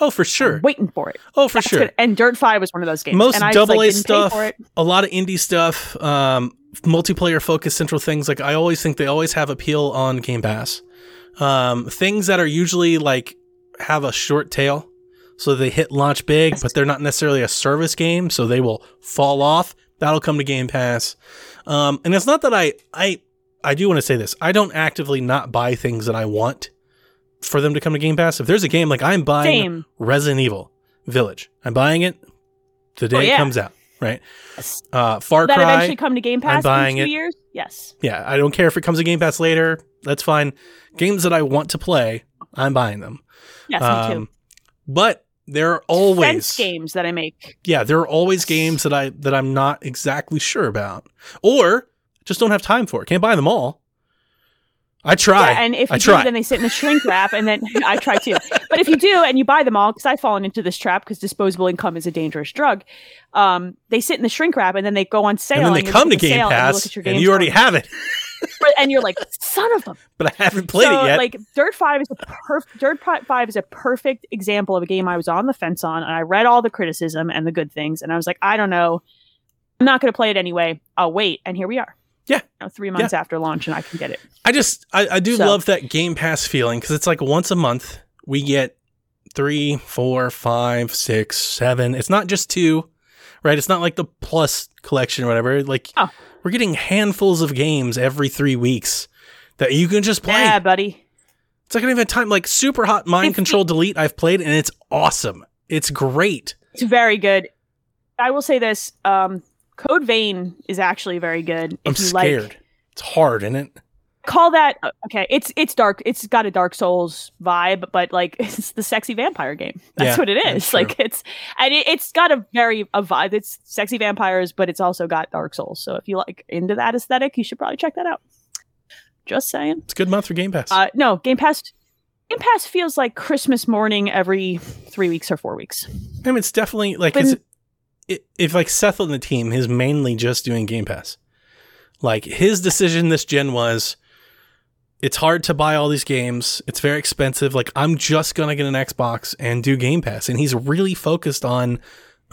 Oh, for sure. I'm waiting for it. Oh, for That's sure. gonna- and Dirt Five was one of those games. Most and I double A like, didn't stuff, for a lot of indie stuff, um, multiplayer focused central things. Like I always think they always have appeal on Game Pass. Um, things that are usually like have a short tail, so they hit launch big, but they're not necessarily a service game, so they will fall off. That'll come to Game Pass. Um, and it's not that I I I do want to say this. I don't actively not buy things that I want for them to come to Game Pass. If there's a game like I'm buying Same. Resident Evil Village, I'm buying it the day Oh, it comes out. Right. Uh, Far That Cry. eventually come to Game Pass buying in two it. years. Yes. Yeah, I don't care if it comes to Game Pass later. That's fine. Games that I want to play, I'm buying them. Yes, me too. Um, but there are Fence always games that I make. yeah, there are always games that I that I'm not exactly sure about, or just don't have time for. Can't buy them all. I try. Yeah, and if I you try. then they sit in the shrink wrap, and then [LAUGHS] I try too. But if you do and you buy them all, because I've fallen into this trap, because disposable income is a dangerous drug. Um, they sit in the shrink wrap, and then they go on sale, and then they you come to the Game sale, and you look Pass, at your and you already have it, and you're like, son of a [LAUGHS] but I haven't played so, it yet. Like Dirt Five is a perfect Dirt Five is a perfect example of a game I was on the fence on, and I read all the criticism and the good things, and I was like, I don't know, I'm not going to play it anyway. I'll wait, and here we are. Yeah. You know, three months after launch, and I can get it. I just I, I do So- love that Game Pass feeling because it's like once a month we get three, four, five, six, seven. It's not just two, right? It's not like the plus collection or whatever. Like Oh. We're getting handfuls of games every three weeks that you can just play. Yeah, buddy. It's like I don't even have time. Like Super Hot Mind Control Delete, I've played and it's awesome. It's great. It's very good. I will say this: um, Code Vein is actually very good. I'm you scared. like, it's hard, isn't it? Call that uh, okay. It's it's dark. It's got a Dark Souls vibe, but like [LAUGHS] it's the sexy vampire game. That's Yeah, what it is. Like it's and it, it's got a very a vibe. It's sexy vampires, but it's also got Dark Souls. So if you like into that aesthetic, you should probably check that out. Just saying. It's a good month for Game Pass. Uh, no, Game Pass. Game Pass feels like Christmas morning every three weeks or four weeks. I mean, it's definitely like But- it's, it, if like Seth on the team is mainly just doing Game Pass. Like his decision this gen was, it's hard to buy all these games. It's very expensive. Like I'm just gonna get an Xbox and do Game Pass, and he's really focused on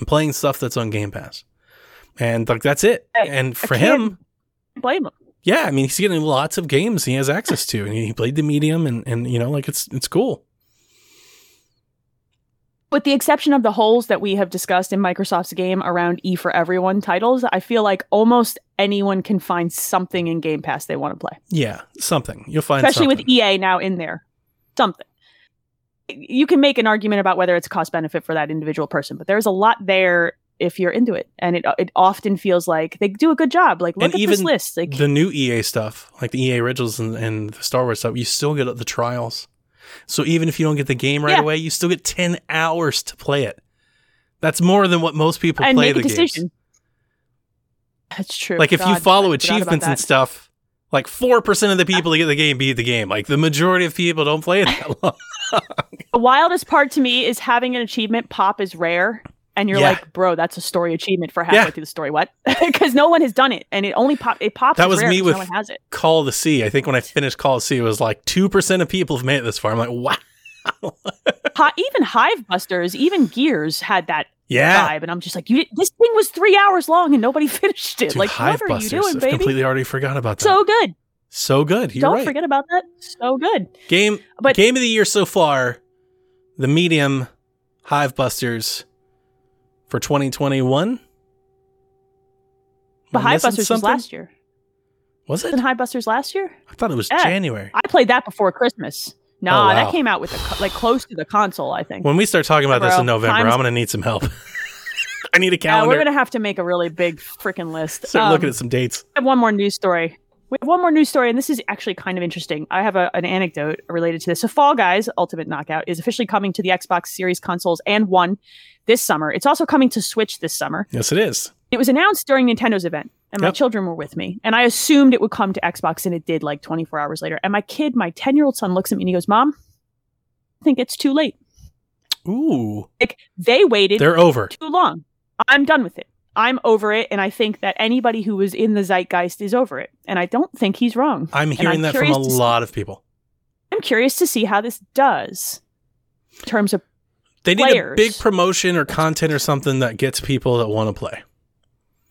playing stuff that's on Game Pass, and like that's it. Hey, and for him, Blame them. yeah, I mean he's getting lots of games he has access to, and he played the medium, and and you know like it's it's cool. With the exception of the holes that we have discussed in Microsoft's game around E for Everyone titles, I feel like almost anyone can find something in Game Pass they want to play, Yeah, something you'll find, especially something. with EA now in there. Something. You can make an argument about whether it's cost benefit for that individual person, but there's a lot there if you're into it, and it it often feels like they do a good job. Like look And at this even list, like the new EA stuff, like the EA originals and, and the Star Wars stuff, you still get the trials. So even if you don't get the game right Yeah. away, you still get ten hours to play it. That's more than what most people and play the game. That's true. Like if you follow I forgot about achievements and stuff, like four percent of the people that get the game beat the game. Like the majority of people don't play it that [LAUGHS] long. The wildest part to me is having an achievement pop is rare. And you're Yeah. like, bro, that's a story achievement for halfway Yeah. through the story. What? [LAUGHS] Because no one has done it, and it only pop it pops. That was me with- no has it. Call of the Sea. I think when I finished Call of the Sea, it was like two percent of people have made it this far. I'm like, wow. [LAUGHS] Hi- even Hivebusters, even Gears had that Yeah. vibe, and I'm just like, you. This thing was three hours long, and nobody [LAUGHS] finished it. Dude, like, Hive what are Busters. you doing, I've baby? completely already forgot about that. So good. so good. You're Don't right. forget about that. So good. Game But- game of the year so far, the medium Hivebusters for 2021. But Am I Hivebusters was last year. Was it? Hivebusters last year? I thought it was Yeah. January. I played that before Christmas. Nah, Oh, wow. that came out with the co- like close to the console. I think. When we start talking about this in November, times- I'm going to need some help. [LAUGHS] I need a Yeah, calendar. we're gonna have to make a really big freaking list. Start Um, looking at some dates. I have one more news story. We have one more news story, and this is actually kind of interesting. I have a, an anecdote related to this. So, Fall Guys Ultimate Knockout is officially coming to the Xbox Series consoles and One this summer. It's also coming to Switch this summer. Yes, it is. It was announced during Nintendo's event, and my Yep. children were with me. And I assumed it would come to Xbox, and it did like 24 hours later. And my kid, my 10 year old son, looks at me and he goes, Mom, I think it's too late. Ooh, Like they waited they're over. too long. I'm done with it. I'm over it, and I think that anybody who was in the zeitgeist is over it. And I don't think he's wrong. I'm hearing I'm that from a see- lot of people. I'm curious to see how this does in terms of They need a big promotion or content or something that gets people that want to play.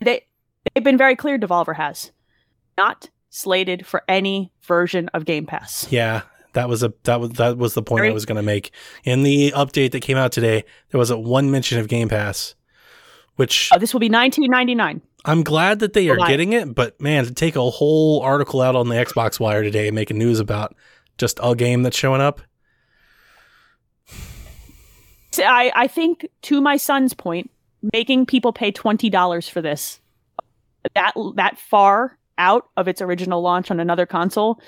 they. They've been very clear. Devolver has not slated for any version of Game Pass. Yeah, that was a that was that was the point I was going to make. In the update that came out today, there was a one mention of Game Pass, which Oh, this will be 19.99. I'm glad that they are getting it. But man, to take a whole article out on the Xbox Wire today and making news about just a game that's showing up. I, I think to my son's point, making people pay twenty dollars for this that that far out of its original launch on another console.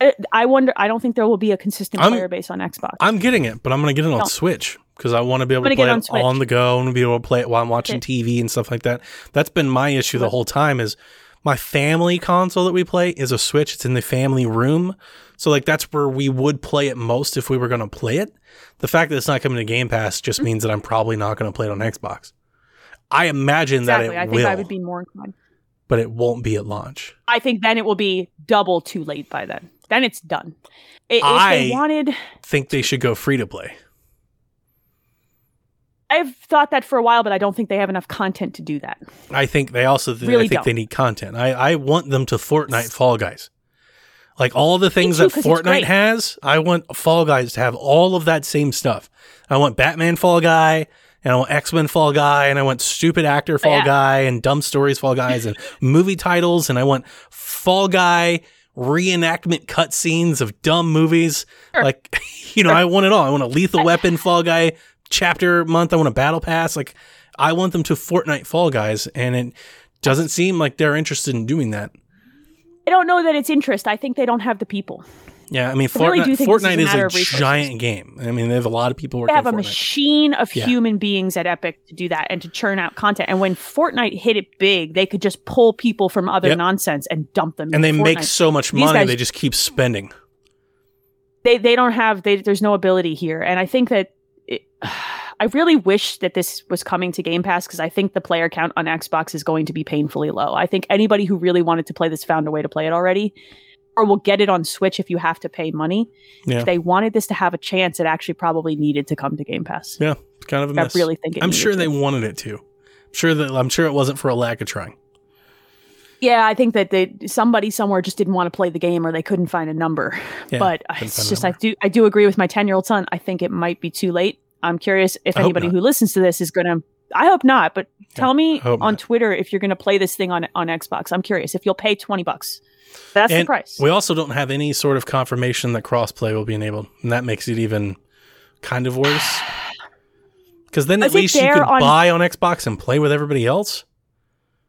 I- I wonder. I don't think there will be a consistent I'm- player base on Xbox. I'm getting it, but I'm going to get it on No. Switch because I want to be able to play get it it on on, the go and be able to play it while I'm watching Okay. TV and stuff like that. That's been my issue the whole time. Is my family console that we play is a Switch. It's in the family room, so like that's where we would play it most if we were going to play it. The fact that it's not coming to Game Pass just means that I'm probably not going to play it on Xbox. I imagine exactly. that it I think will, I would be more inclined. but it won't be at launch. I think then it will be double too late by then. Then it's done. I- If I- they wanted, Think they should go free to play. I've thought that for a while, but I don't think they have enough content to do that. I think they also th- Really I think don't. they need content. I, I want them to Fortnite Fall Guys. Like all the things too, that Fortnite has, I want Fall Guys to have all of that same stuff. I want Batman Fall Guy, and I want X Men Fall Guy, and I want stupid actor Fall yeah. Guy, and dumb stories Fall Guys, and [LAUGHS] movie titles, and I want Fall Guy reenactment cutscenes of dumb movies. Sure. Like, [LAUGHS] you know, I want it all. I want a Lethal [LAUGHS] Weapon Fall Guy chapter month. I want a Battle Pass. Like, I want them to Fortnite Fall Guys, and it doesn't seem like they're interested in doing that. I don't know that it's interest. I think they don't have the people. Yeah, I mean, I really Fortnite, do think is Fortnite a is a giant game. I mean, they have a lot of people working. On it. They have a Fortnite. machine of Yeah. human beings at Epic to do that and to churn out content. And when Fortnite hit it big, they could just pull people from other Yep. nonsense and dump them. and they into make so much These money, guys- they just keep spending. they they don't have they, there's no ability here and i think that it, [SIGHS] i really wish that this was coming to game pass because i think the player count on xbox is going to be painfully low i think anybody who really wanted to play this found a way to play it already or will get it on switch if you have to pay money Yeah. if they wanted this to have a chance it actually probably needed to come to game pass Yeah, kind of a i mess. really think it I'm sure to. they wanted it to. I'm sure that I'm sure it wasn't for a lack of trying. Yeah i think that they somebody somewhere just didn't want to play the game or they couldn't find a number Yeah, but it's just I do I do agree with my ten year old son. I think it might be too late. I'm curious if I anybody who listens to this is gonna. I hope not, but tell me on not. Twitter if you're gonna play this thing on on Xbox. I'm curious if you'll pay twenty bucks. That's the price. we also don't have any sort of confirmation that crossplay will be enabled, and that makes it even kind of worse. Because then at least you could on- buy on Xbox and play with everybody else.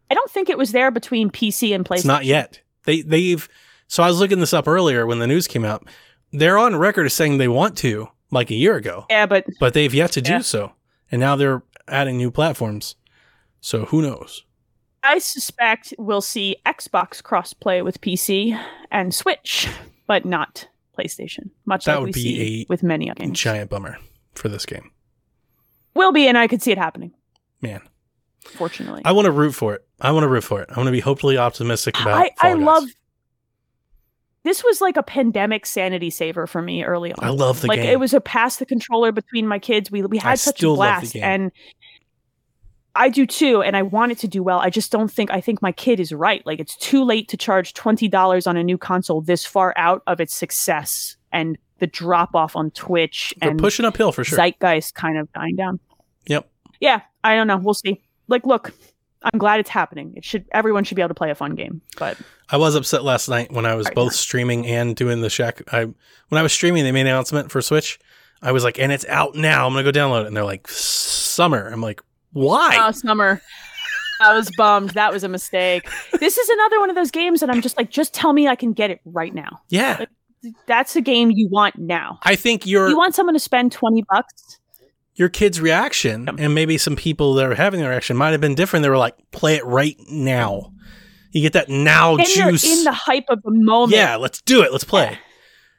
I don't think it was there between PC and PlayStation. It's not yet. They they've so I was looking this up earlier when the news came out. They're on record as saying they want to, like a year ago, Yeah, but but they've yet to do Yeah. so. And now they're adding new platforms. So who knows? I suspect we'll see Xbox crossplay with PC and Switch, but not PlayStation. Much That like would we be see a with many other games. Giant bummer for this game. Will be, and I could see it happening. Man, Fortunately, I want to root for it. I want to root for it. I want to be hopefully optimistic about I, I love this was like a pandemic sanity saver for me early on. I love the like game. it was a pass the controller between my kids. We we I had such a still love the blast game. and I do too, and I want it to do well. I just don't think I think my kid is right. Like it's too late to charge twenty dollars on a new console this far out of its success and the drop off on Twitch They're and pushing uphill for sure. zeitgeist kind of dying down. Yep. Yeah, I don't know. We'll see. Like, look, I'm glad it's happening. It should everyone should be able to play a fun game, but I was upset last night when I was both streaming and doing the shack. I when I was streaming, they made an announcement for Switch. I was like, and it's out now. I'm gonna go download it, and they're like, summer. I'm like, why? Oh, summer. I was bummed. That was a mistake. This is another one of those games that I'm just like, just tell me I can get it right now. yeah, That's a game you want now. I think you're. You want someone to spend 20 bucks? Your kid's reaction and maybe some people that are having the reaction might have been different. They were like, play it right now. You get that now And you're juice. in the hype of the moment. yeah, let's do it. Let's play.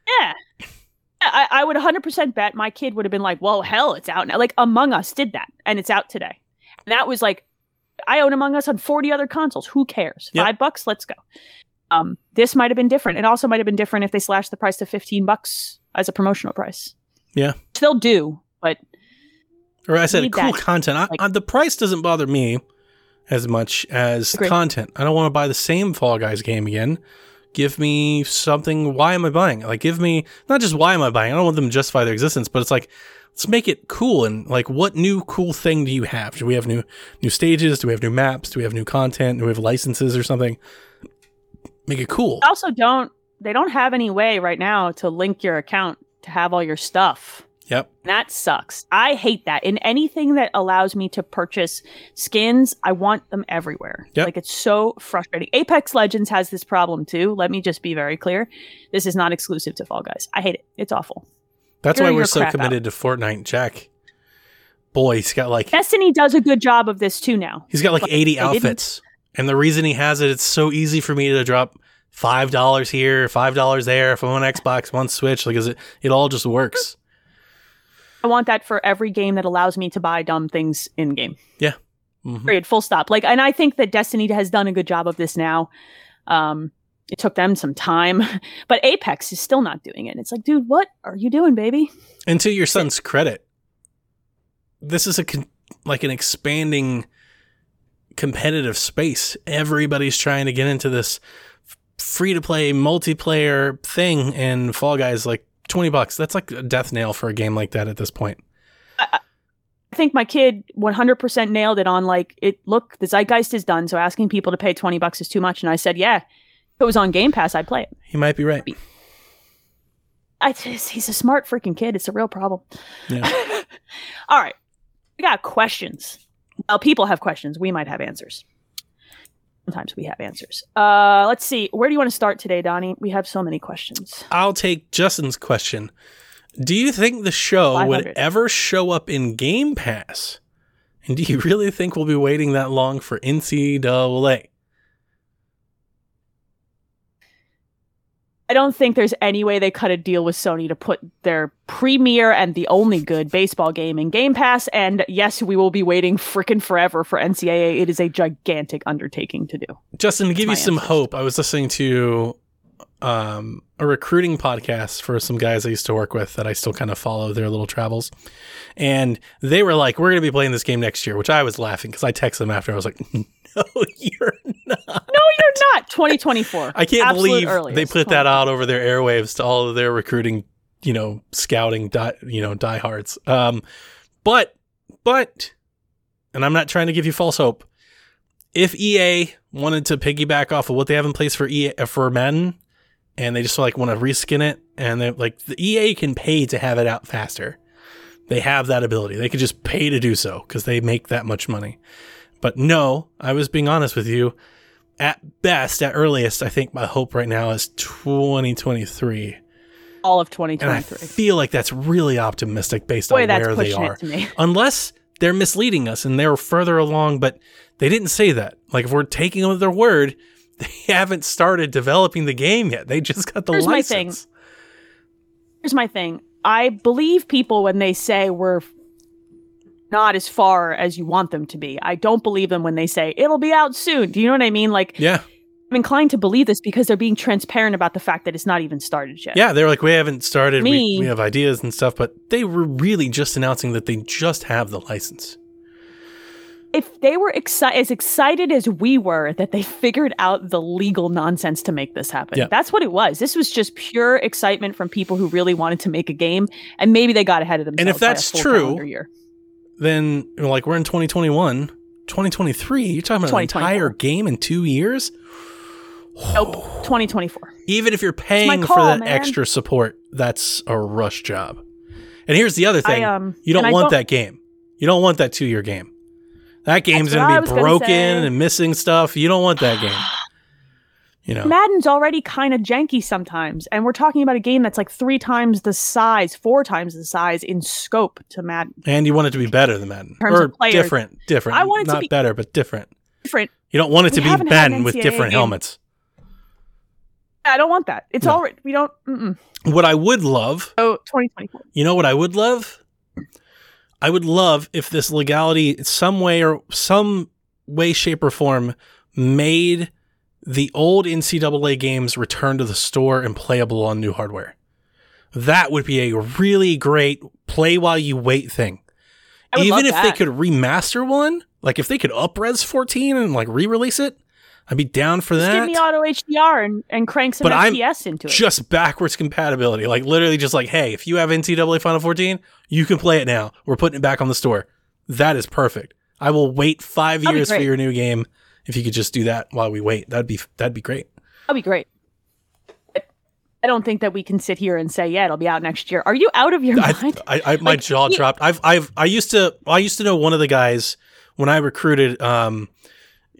Yeah. Yeah. I, I would 100% bet my kid would have been like, well, hell, it's out now. Like Among Us did that, and it's out today. And that was like, I own Among Us on 40 other consoles. Who cares? Yep. Five bucks, let's go. Um, this might have been different. It also might have been different if they slashed the price to 15 bucks as a promotional price. Yeah. Still do, but Or I said cool that, content. I, like- I- the price doesn't bother me as much as content. I don't want to buy the same Fall Guys game again. Give me something. Why am I buying? Like, give me not just why am I buying. I don't want them to justify their existence, but it's like let's make it cool. And like, what new cool thing do you have? Do we have new new stages? Do we have new maps? Do we have new content? Do we have licenses or something? Make it cool. also don't they don't have any way right now to link your account to have all your stuff. Yep. That sucks. I hate that. In anything that allows me to purchase skins, I want them everywhere. Yep. Like it's so frustrating. Apex Legends has this problem too. Let me just be very clear. This is not exclusive to Fall Guys. I hate it. It's awful. That's Figure why we're so committed to Fortnite. Jack, boy, he's got like Destiny does a good job of this too now. He's got like But 80 they didn't- outfits. And the reason he has it, it's so easy for me to drop $5 here, $5 there. If I'm on Xbox, one Switch, like, is it, it all just works. I want that for every game that allows me to buy dumb things in game. Mhm. Period. Full stop. Like, and I think that Destiny has done a good job of this now. Um, it took them some time, [LAUGHS] but Apex is still not doing it. It's like, dude, what are you doing, baby? And to your son's credit, this is a con- like an expanding competitive space. Everybody's trying to get into this free to play multiplayer thing, and Fall Guys like 20 bucks. That's like a death nail for a game like that at this point. I think my kid 100% nailed it on like it. Look, the zeitgeist is done, so asking people to pay 20 bucks is too much. And I said, yeah, if it was on Game Pass, I'd play it. He might be right. I just, he's a smart freaking kid. It's a real problem. Yeah. [LAUGHS] All right, we got questions. Well, people have questions. We might have answers. Sometimes we have answers. Uh, let's see. Where do you want to start today, Donnie? We have so many questions. I'll take Justin's question. Do you think the show would ever show up in Game Pass? And do you [LAUGHS] really think we'll be waiting that long for NCAA? I don't think there's any way they cut a deal with Sony to put their premier and the only good baseball game in Game Pass. And yes, we will be waiting frickin' forever for NCAA. It is a gigantic undertaking to do. Justin, to give you some hope, I was listening to um, a recruiting podcast for some guys I used to work with that I still kind of follow their little travels. And they were like, We're going to be playing this game next year, which I was laughing because I texted them after. I was like, [LAUGHS] No, you're not. No, you're not. 2024. I can't Absolute believe earliest. they put that out over their airwaves to all of their recruiting, you know, scouting, die, you know, diehards. Um, but, but, and I'm not trying to give you false hope. If EA wanted to piggyback off of what they have in place for EA for Madden, and they just like want to reskin it, and they like the EA can pay to have it out faster. They have that ability. They could just pay to do so because they make that much money. But no, I was being honest with you at best, at earliest, I think my hope right now is 2023. All of And I 2023. feel like that's really optimistic based Boy, on where they are. it to me. [LAUGHS] Unless they're misleading us and they're further along, but they didn't say that. Like if we're taking them at their word, they [LAUGHS] haven't started developing the game yet. They just got the Here's my thing. license. Here's my thing. I believe people when they say we're not as far as you want them to be. I don't believe them when they say it'll be out soon. Do you know what I mean? Like Yeah. I'm inclined to believe this because they're being transparent about the fact that it's not even started yet. Yeah, they're like, we haven't started. We, we have ideas and stuff, but they were really just announcing that they just have the license. If they were exci- as excited as we were that they figured out the legal nonsense to make this happen. Yeah. That's what it was. This was just pure excitement from people who really wanted to make a game and maybe they got ahead of themselves. And if that's true. Then, like, we're in 2021, 2023. You're talking about an entire game in two years? Nope. 2024. Even if you're paying for that man. extra support, that's a rush job. And here's the other thing: I, um, you don't want don't- that game. You don't want that two-year game. That game's going to be broken and missing stuff. You don't want that game. [SIGHS] You know, Madden's already kind of janky sometimes, and we're talking about a game that's like three times the size, four times the size in scope to Madden. and you want it to be better than Madden, or different, different. I want it to not be- better, but different. Different. You don't want it to We be had an Madden with different game. helmets. I don't want that. It's No. already we don't. Mm-mm. What I would love, Oh, 2024. you know what I would love? I would love if this legality, some way or some way, shape, or form, made the old NCAA games return to the store and playable on new hardware. That would be a really great play while you wait thing. Even if they could remaster one, like if they could upres 14 and like re-release it, I'd be down for Just that. give me auto HDR and, and crank some But I'm FPS into it. just backwards compatibility. Like literally just like, hey, if you have NCAA Football 14, you can play it now. We're putting it back on the store. That is perfect. I will wait five That'd years for your new game. If you could just do that while we wait, that'd be that'd be great. That'd be great. I don't think that we can sit here and say, yeah, it'll be out next year. Are you out of your I, mind? I, I my Like, jaw dropped. I've I've I used to I used to know one of the guys when I recruited. Um,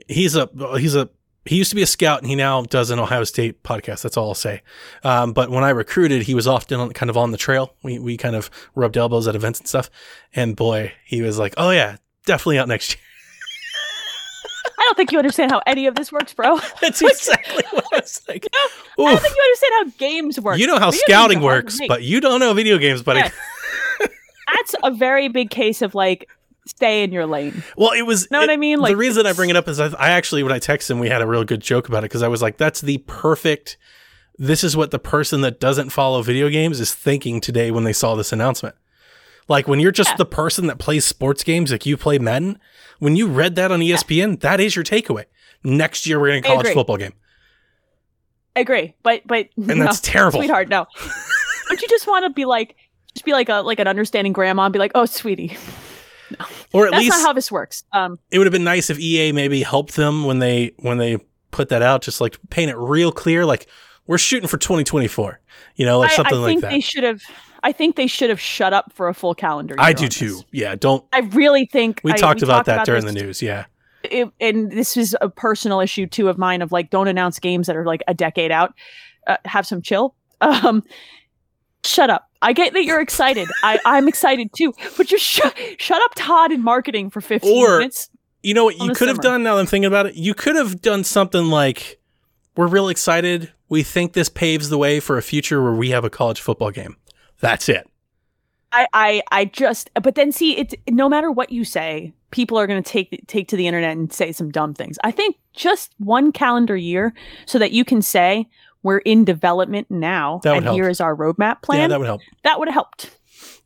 he's a he's a he used to be a scout and he now does an Ohio State podcast. That's all I'll say. Um, but when I recruited, he was often on, kind of on the trail. We we kind of rubbed elbows at events and stuff. And boy, he was like, "Oh yeah, definitely out next year." [LAUGHS] I don't think you understand how any of this works, bro. [LAUGHS] That's exactly what I was like. I don't think you understand how games work. You know how Video scouting are hard to works, but you don't know video games, buddy. Yeah. [LAUGHS] that's a very big case of like stay in your lane. Well, it was. Know what I mean? Like the reason I bring it up is I, I actually, when I texted him, we had a real good joke about it because I was like, "That's the perfect. This is what the person that doesn't follow video games is thinking today when they saw this announcement. Like when you're just Yeah. the person that plays sports games, like you play Madden. When you read that on ESPN, that is your takeaway. Next year, we're going to college football game, I agree, but but and no, that's terrible. sweetheart. No, [LAUGHS] don't you just want to be like, just be like a like an understanding grandma and be like, oh, sweetie, [LAUGHS] Or at that's least not how this works. Um, it would have been nice if EA maybe helped them when they when they put that out, just like paint it real clear, like we're shooting for 2024. You know, like I, something I like that. they should have. I think they should have shut up for a full calendar. Year I do too. this. Yeah, don't. I really think We I- talked about talked that during this, the news. Yeah, it, and this is a personal issue too of mine of like don't announce games that are like a decade out. Uh, have some chill. [LAUGHS] Um, shut up. I get that you're excited. I I'm excited too. But just shut shut up, Todd, in marketing for 15 Or- minutes. you know what you could have done. Now that I'm thinking about it, you could have done something like, "We're real excited. We think this paves the way for a future where we have a college football game." That's it. I, I I just but then see it's no matter what you say, people are going to take take to the internet and say some dumb things. I think just one calendar year so that you can say we're in development now That would and help. here is our roadmap plan. Yeah, that would help. that would have helped.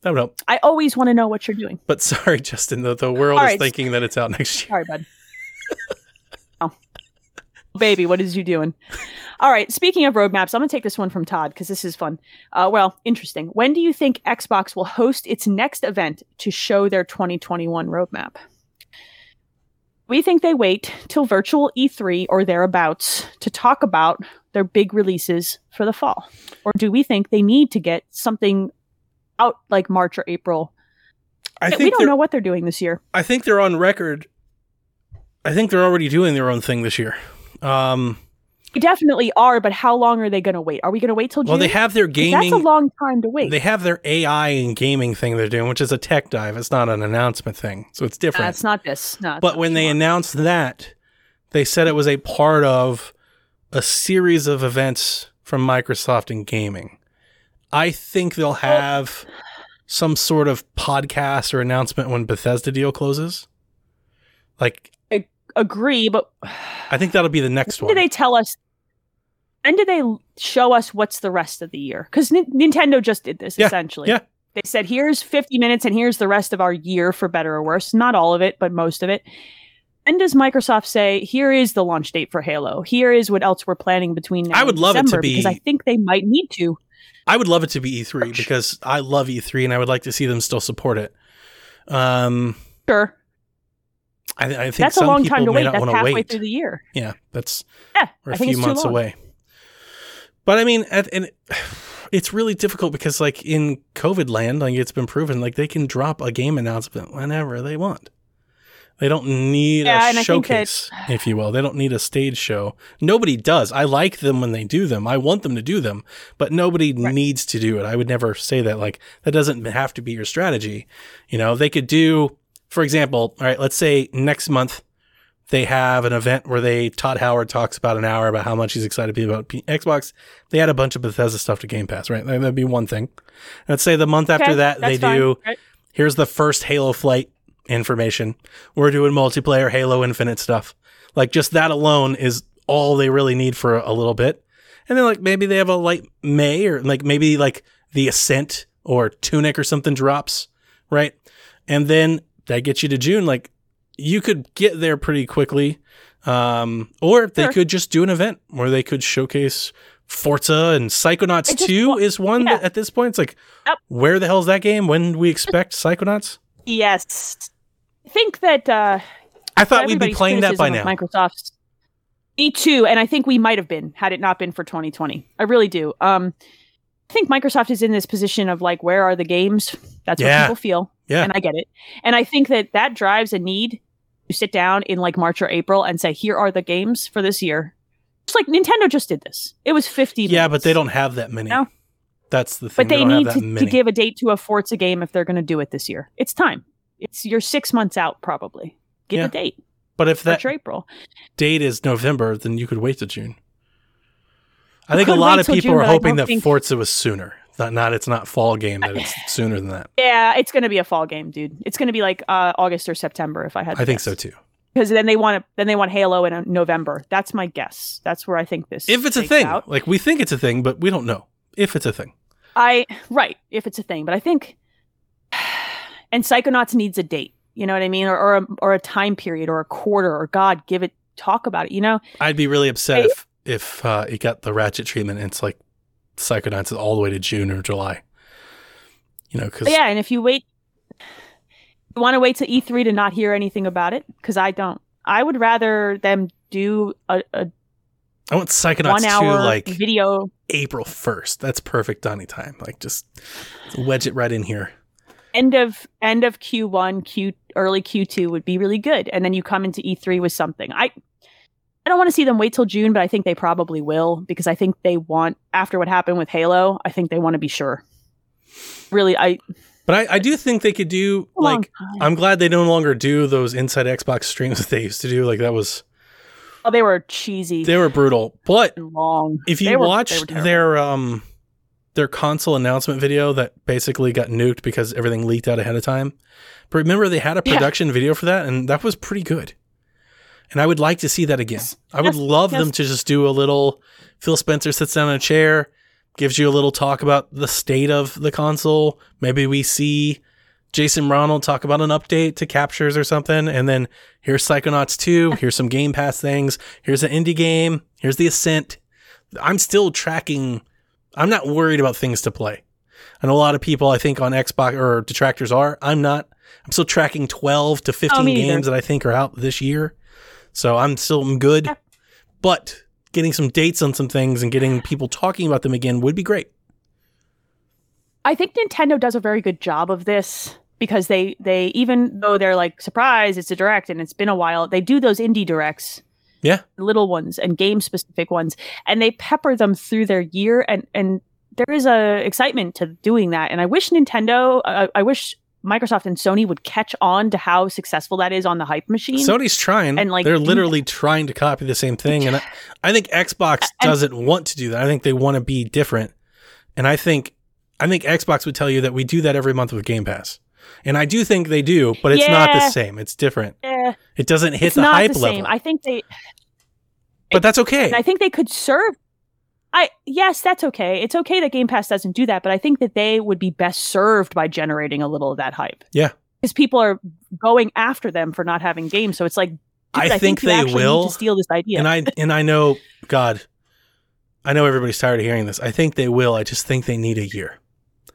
That would help. I always want to know what you're doing. But sorry, Justin. The, the world All is right. thinking that it's out next year. Sorry, bud. oh. Baby, what is you doing? All right. Speaking of roadmaps, I'm going to take this one from Todd because this is fun. Uh, well, interesting. When do you think Xbox will host its next event to show their 2021 roadmap? We think they wait till virtual E3 or thereabouts to talk about their big releases for the fall. Or do we think they need to get something out like March or April? I think we don't know what they're doing this year. I think they're on record. I think they're already doing their own thing this year. Um, We definitely are, but how long are they going to wait? Are we going to wait till June? well, they have their gaming. That's a long time to wait. They have their AI and gaming thing they're doing, which is a tech dive. It's not an announcement thing, so it's uh, different. That's not this. No, it's but not when they Sure. announced that, they said it was a part of a series of events from Microsoft and gaming. I think they'll oh. have some sort of podcast or announcement when Bethesda deal closes. Like, agree, but I think that'll be the next when one. Do they tell us? And do they show us what's the rest of the year? Because Nintendo just did this Yeah, essentially. yeah. They said, "Here's 50 minutes, and here's the rest of our year, for better or worse. Not all of it, but most of it." And does Microsoft say, "Here is the launch date for Halo. Here is what else we're planning between now I would and love it to be- because I think they might need to. I would love it to be E3 because I love E3 and I would like to see them still support it. Um, Sure, I, I think that's a long time to wait. That's halfway wait. through the year. Yeah, that's Yeah, we're a few months away. But I mean, at, and it's really difficult because, like in COVID land, like it's been proven, like they can drop a game announcement whenever they want. They don't need Yeah, a think that- showcase, if you will. They don't need a stage show. Nobody does. I like them when they do them. I want them to do them, but nobody Right. needs to do it. I would never say that. Like that doesn't have to be your strategy. You know, they could do, for example, all right. Let's say next month They have an event where they Todd Howard talks about an hour about how much he's excited to be about P- Xbox. They add a bunch of Bethesda stuff to Game Pass, right? That'd be one thing. Let's say the month after that they fine. do Right. here's the first Halo flight information. We're doing multiplayer Halo Infinite stuff. Like just that alone is all they really need for a little bit. And then like maybe they have a light May or like maybe like the Ascent or Tunic or something drops, right? And then that gets you to June. Like you could get there pretty quickly. Um, or they Sure. could just do an event where they could showcase Forza and Psychonauts just 2 is one yeah. that at this point it's like Yep. where the hell's that game? When do we expect Psychonauts? Yes. I think that uh I thought we'd be playing that by now. Microsoft's me too, and I think we might have been had it not been for 2020. I really do. Um, I think Microsoft is in this position of like, where are the games? That's Yeah. what people feel, Yeah. and I get it. And I think that that drives a need to sit down in like March or April and say, here are the games for this year. It's like Nintendo just did this. It was 50. Yeah, but they don't have that many. No. That's the thing. But they, don't need to, to give a date to a Forza game if they're going to do it this year. It's time. It's you're six months out probably. Give Yeah. a date. But if that March April. date is November, then you could wait till June. I think a lot of people June, are hoping that think- Forza was sooner. Not, not it's not fall game. That it's [LAUGHS] sooner than that. Yeah, it's going to be a fall game, dude. It's going to be like uh, August or September if I had. I think so too. Because then they want to, then they want Halo in uh, November. That's my guess. That's where I think this. If it's a thing, out. like we think it's a thing, but we don't know if it's a thing. I right. If it's a thing, but I think, [SIGHS] and Psychonauts needs a date. You know what I mean, or or a, or a time period, or a quarter, or God, give it, talk about it. You know, I'd be really upset Hey. if if uh, it got the ratchet treatment. It's like Psychonauts all the way to June or July. You know, because yeah. And if you wait, you want to wait to E3 to not hear anything about it because I don't. I would rather them do a, a I want Psychonauts one hour to like video April first. That's perfect Donnie time. Like just wedge it right in here. end of end of Q1, Q early Q2 would be really good, and then you come into E3 with something. I I don't want to see them wait till June, but I think they probably will because I think they want after what happened with Halo. I think they want to be sure. Really, I But I, I do think they could do like. I'm glad they no longer do those inside Xbox streams that they used to do. Like that was oh, they were cheesy they were brutal. But long. if you were- watched their um their console announcement video that basically got nuked because everything leaked out ahead of time. But remember they had a Yeah. production video for that and that was pretty good. And I would like to see that again. Yes. I would Yes. love them to just do a little Phil Spencer sits down in a chair, gives you a little talk about the state of the console. Maybe we see Jason Ronald talk about an update to captures or something, and then here's Psychonauts 2, [LAUGHS] here's some Game Pass things, here's an indie game, here's the Ascent. I'm still tracking I'm not worried about things to play. I know a lot of people I think on Xbox or detractors are. I'm not. I'm still tracking 12 to 15 Oh, games that I think are out this year. So I'm still I'm good. Yeah. But getting some dates on some things and getting people talking about them again would be great. I think Nintendo does a very good job of this because they they even though they're like surprise it's a direct and it's been a while they do those indie directs Yeah. little ones and game specific ones and they pepper them through their year and and there is a excitement to doing that and I wish Nintendo uh, I wish Microsoft and Sony would catch on to how successful that is on the hype machine Sony's trying. And, like, they're literally trying to copy the same thing. And I, I think Xbox And- doesn't want to do that. I think they want to be different. And I think I think Xbox would tell you that we do that every month with Game Pass. And I do think they do, but it's not the same. It's different. Eh, It doesn't hit it's the hype the level. I think they but that's okay. And I think they could serve. I yes, that's okay. It's okay that Game Pass doesn't do that, but I think that they would be best served by generating a little of that hype. Yeah. because people are going after them for not having games. So it's like, dude, I I, think you they actually will, need to steal this idea. And I [LAUGHS] and I know God, I know everybody's tired of hearing this. I think they will. I just think they need a year.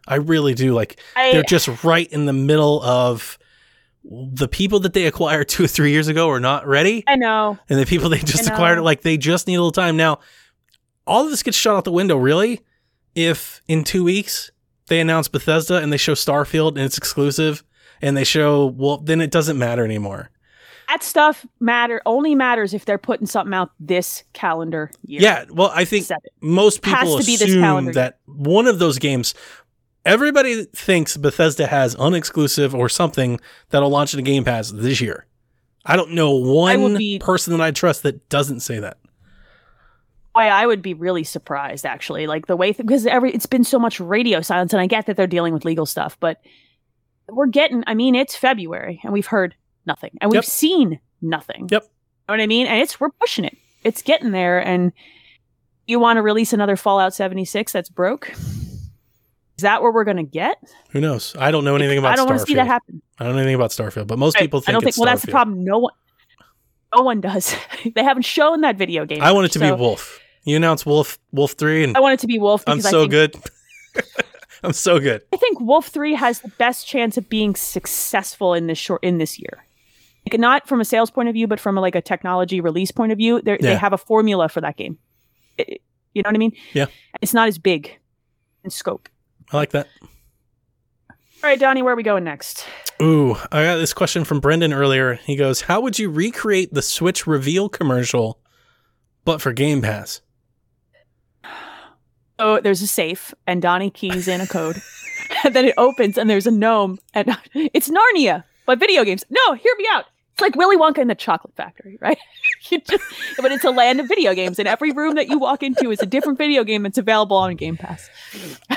I really do. Like I- they're just right in the middle of the people that they acquired [LAUGHS] two or three years ago are not ready, I know. and the people they just acquired, like they just need a little time. Now, all of this gets shot out the window. Really, if in two weeks they announce Bethesda and they show Starfield and it's exclusive, and they show well, then it doesn't matter anymore. That stuff matter only matters if they're putting something out this calendar year. Yeah, well, I think it. most people to be this assume that one of those games everybody thinks bethesda has unexclusive or something that'll launch in a game pass this year I don't know one be- person that I trust that doesn't say that. Why I would be really surprised, actually, like the way because every it's been so much radio silence, and I get that they're dealing with legal stuff, but we're getting. I mean, it's February, and we've heard nothing, and we've Yep. seen nothing. Yep. You know what I mean? And it's we're pushing it. It's getting there, and you want to release another Fallout 76 that's broke? Is that what we're going to get? Who knows? I don't know anything about Starfield. I don't want to see that happen. I don't know anything about Starfield, but most Right. people think I don't think. Well, that's the problem. No one, no one does. [LAUGHS] they haven't shown that video game. I want it to so be Wolf. You announced Wolf Wolf 3 and I want it to be Wolf I'm so think, good. [LAUGHS] I'm so good. I think Wolf Three has the best chance of being successful in this short in this year. Like, not from a sales point of view, but from a, like a technology release point of view. they're- They have a formula for that game. It- you know what I mean? Yeah. It's not as big in scope. I like that. All right, Donnie, where are we going next? Ooh, I got this question from Brendan earlier. He goes, "How would you recreate the Switch reveal commercial but for Game Pass?" Oh, there's a safe, and Donnie keys in a code, and then it opens, and there's a gnome, and [LAUGHS] it's Narnia, but video games. No, hear me out. It's like Willy Wonka in the Chocolate Factory, right? [LAUGHS] you just, but it's a land of video games, and every room that you walk into is a different video game that's available on Game Pass.